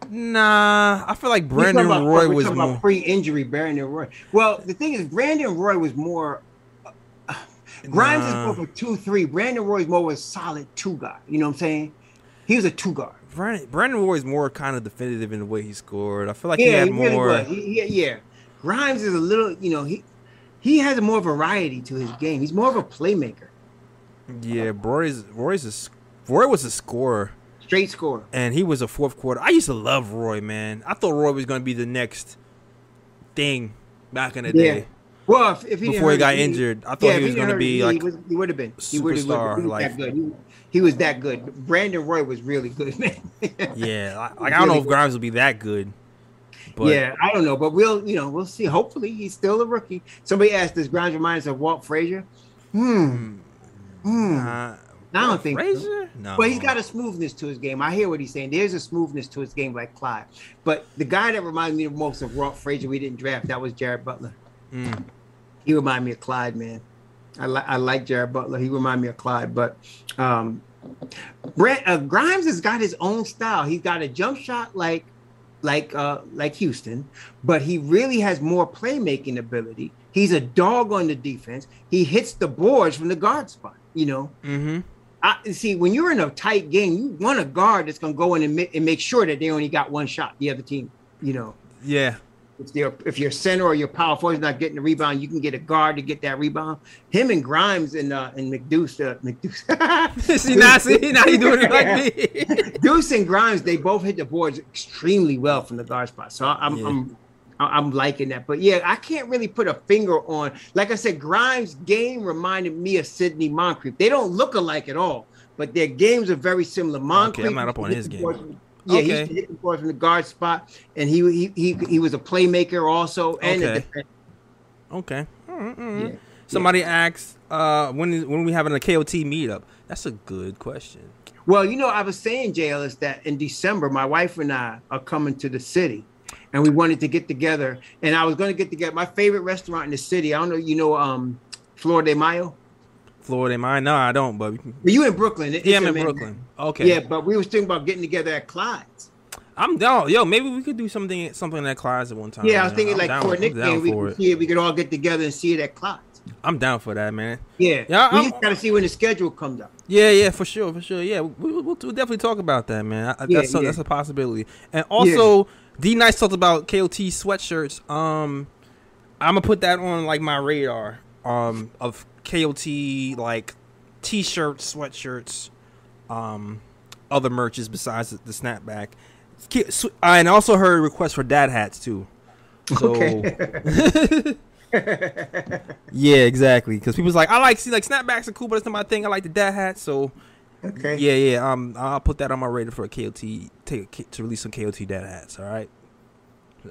Nah, I feel like Brandon about- Roy was more. pre-injury Brandon Roy. Well, the thing is, Brandon Roy was more. uh, Grimes is more of a two-three. Brandon Roy is more of a solid two guy. You know what I'm saying? He was a two guard. Brandon, Brandon Roy is more kind of definitive in the way he scored. I feel like he yeah, had he really more. was. He, he- yeah, Grimes is a little. You know, he he has more variety to his game. He's more of a playmaker, yeah, Roy's Roy's a, Roy was a scorer. straight scorer. and he was a fourth quarter. I used to love Roy, man. I thought Roy was going to be the next thing back in the Yeah. day. Well, if, if he Before he got injured, I thought yeah, he was gonna be, his like, he, was, he would have been. He superstar, He was like- that good. He, was that good. Brandon Roy was really good, man. Yeah, like, I don't know if Grimes will be that good, but yeah, I don't know, but we'll you know we'll see. Hopefully, he's still a rookie. Somebody asked, "Does Grimes remind us of Walt Frazier?" Hmm. Hmm. uh, I don't think so. No, But he's got a smoothness to his game. I hear what he's saying. There's a smoothness to his game like Clyde. But the guy that reminds me the most of Walt Frazier we didn't draft, that was Jared Butler. Mm. He reminded me of Clyde, man. I, li- I like Jared Butler. He reminded me of Clyde. But um, Brent, uh, Grimes has got his own style. He's got a jump shot like like uh, like Houston, but he really has more playmaking ability. He's a dog on the defense. He hits the boards from the guard spot. You know, Mm-hmm. I see when you're in a tight game, you want a guard that's gonna go in and, ma- and make sure that they only got one shot. The other team, you know, Yeah, if they're if your center or your power forward is not getting the rebound, you can get a guard to get that rebound. Him and Grimes and uh, and McDeuce, uh, McDeuce, see now, see now you doing it like me. Deuce and Grimes, they both hit the boards extremely well from the guard spot. So I'm Yeah. I'm I'm liking that. But yeah, I can't really put a finger on. Like I said, Grimes' game reminded me of Sidney Moncrief. They don't look alike at all, but their games are very similar. Moncrief, I'm not up on his game. from- Yeah, Okay. he hit the boards from the guard spot, and he he he, he was a playmaker also, and a Okay. defender. okay. Mm, mm. Yeah. Somebody asks uh, when is when are we having a KOT meetup? That's a good question. Well, you know, I was saying, JLS, that in December, my wife and I are coming to the city, and we wanted to get together. And I was going to get together. My favorite restaurant in the city. I don't know. You know, um, Flor de Mayo. Florida, mine? No, I don't. But you in Brooklyn? Yeah, I'm in a- Brooklyn. Okay. Yeah, but we was thinking about getting together at Clyde's. I'm down. Yo, maybe we could do something something at Clyde's at one time. Yeah, I was thinking I'm like down- for a nickname, we could see it. We could all get together and see it at Clyde's. I'm down for that, man. Yeah, Yeah, We I'm- just got to see when the schedule comes up. Yeah, yeah, for sure, for sure. Yeah, we, we'll, we'll definitely talk about that, man. I, Yeah, that's a, yeah. that's a possibility. And also, D Nice talked about KOT sweatshirts. Um, I'm gonna put that on like my radar. Um, of KOT like t-shirts, sweatshirts, um, other merches besides the, snapback. I and also heard requests for dad hats too. So, Okay. yeah, exactly. Because people's like, I like see like snapbacks are cool, but it's not my thing. I like the dad hats. So okay. yeah, yeah. Um, I'll put that on my radar for a KOT. Take a, to release some KOT data hats. All right.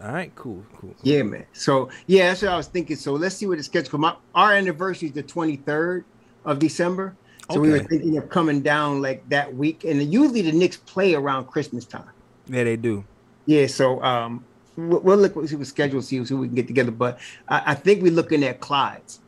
All right. Cool. Cool. Yeah, man. So yeah, that's what I was thinking. So let's see what the schedule up. Our anniversary is the 23rd of December. So we were thinking of coming down like that week. And usually the Knicks play around Christmas time. Yeah, they do. Yeah, so um we'll, we'll look see what schedule see who we can get together. But I, I think we're looking at Clyde's.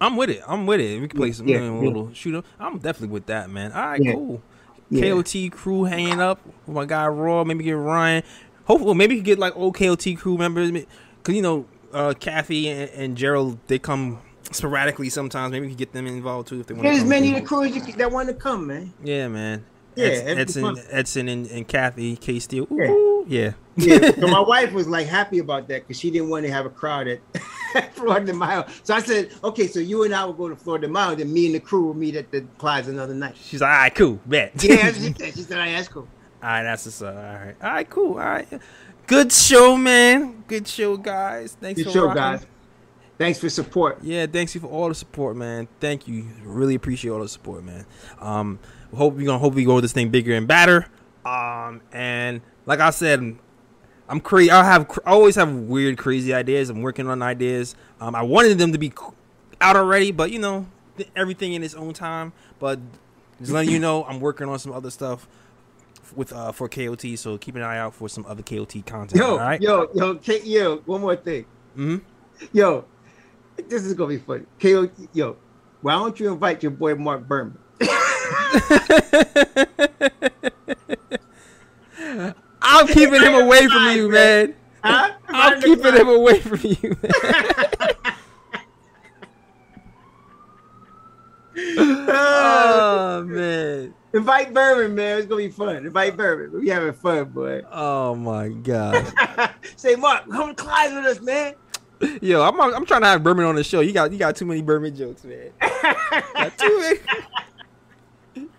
I'm with it. I'm with it. We can play some Yeah, you yeah. little shoot up. I'm definitely with that, man. All right, Yeah. cool. Yeah. KOT crew hanging up with my guy Raw. Maybe get Ryan. Hopefully, maybe get like old KOT crew members. Cause you know, uh, Kathy and, and Gerald they come sporadically sometimes. Maybe we can get them involved too if they want. Get as many of the crews you that want to come, man. Yeah, man. Yeah, Eds- Edson. Edson, and, and Kathy K Steel. Yeah. Ooh, yeah. Yeah. so my wife was like happy about that because she didn't want to have a crowd at Flor de Mayo. So I said, okay, so you and I will go to Flor de Mayo, then me and the crew will meet at the Clyde's another night. She's like, all right, cool, bet. Yeah, she said. She said, "I asked cool." All right, that's what's up. All right, all right, cool. All right, good show, man. Good show, guys. Thanks Good for show, rocking. guys. Thanks for support. Yeah, thanks you for all the support, man. Thank you. Really appreciate all the support, man. Um, hope we gonna hopefully go this thing bigger and badder. Um, and like I said, I'm crazy. I have I always have weird, crazy ideas. I'm working on ideas. Um, I wanted them to be out already, but you know, th- everything in its own time. But just letting you know, I'm working on some other stuff with uh for KOT. So keep an eye out for some other KOT content. Yo, all right. yo, yo, K- yo, one more thing. hmm Yo, this is gonna be funny. KO, yo, why don't you invite your boy Mark Berman? I'm keeping him away from you, man. Huh? I'm keeping him away from you, man. Oh man. invite Berman, man. It's gonna be fun. Invite Berman. We having fun, boy. Oh my god. Say, Mark, come to Clyde with us, man. Yo, I'm I'm trying to have Berman on the show. You got you got too many Berman jokes, man. Too many.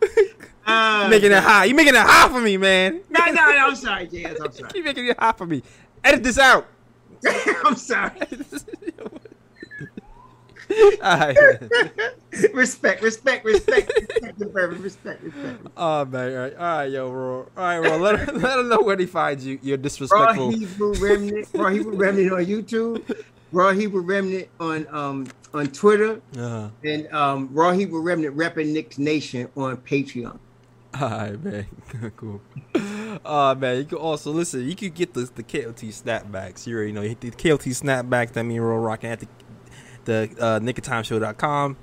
Uh, making it high. You making it high for me, man. No, no, no. I'm sorry, JS. I'm sorry. You making it high for me. Edit this out. I'm sorry. Alright. respect, respect, respect, respect. Respect, respect. Oh man, all right, all right, yo, bro. All right, bro. Let let them know where they find you. You're Raw disrespectful. Hebrew Remnant, Raw Hebrew Remnant on YouTube, Raw Hebrew Remnant on um on Twitter, Uh-huh. and um Raw Hebrew Remnant repping Knicks Nation on Patreon. All right, man. cool. Uh man, you can also listen. You could get the the KOT snapbacks. You already know the KOT snapbacks. That mean we're rocking at the the uh, nickotimeshow.com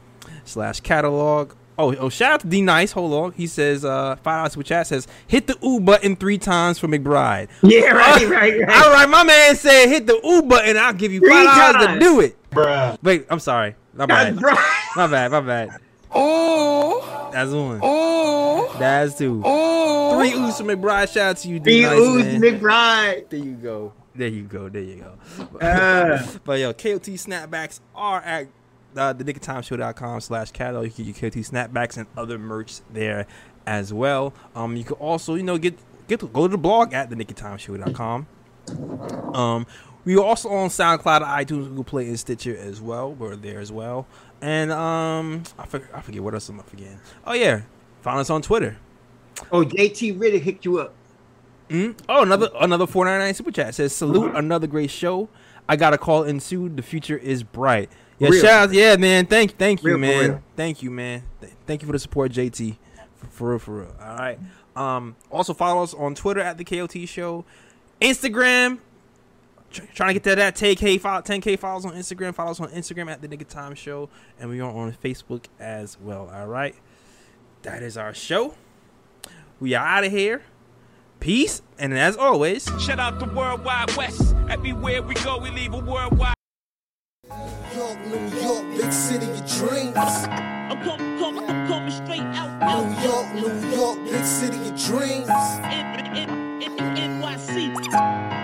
slash catalog. Oh, oh, shout out to D Nice. Hold on. He says, uh, five dollars with chat says, hit the U button three times for McBride. Yeah, right, right, right. All right, my man said, hit the U button. I'll give you Three five dollars to do it. Bruh. Wait, I'm sorry. My bad. Bro. My bad. My bad. Oh, that's one. Oh, that's two. Oh, three U's for McBride. Shout out to you, D Be Nice, Ooze man. McBride. There you go. There you go. There you go. Uh, But yo, KOT snapbacks are at uh, the nickotimeshow.com slash catalog. You can get your KOT snapbacks and other merch there as well. Um, you can also, you know, get get to, go to the blog at the nickotimeshow.com. Um, we are also on SoundCloud, iTunes, Google Play, and Stitcher as well. We're there as well. And um, I forget, I forget what else I'm I forgetting. Oh yeah, find us on Twitter. oh, JT Riddick hooked you up. Mm? Oh, another another four ninety nine super chat says salute another great show. I got a call ensued. The future is bright. Yeah, Real. shout out, yeah, man. Thank thank you, Real man. Thank you, man. Th- Thank you for the support, JT. For, for real, for real. All right. Um. Also follow us on Twitter at the KOT Show, Instagram. Tr- trying to get to that 10k file, 10k files on Instagram. Follow us on Instagram at the Knick of Time Show, and we are on Facebook as well. All right. That is our show. We are out of here. Peace, and as always. Shout out the World Wide West. Everywhere we go, we leave a worldwide. York, New York, big city of dreams. I'm coming, coming, I'm coming straight out, out, New York, New York, big city of dreams. in, in, in, in, NYC.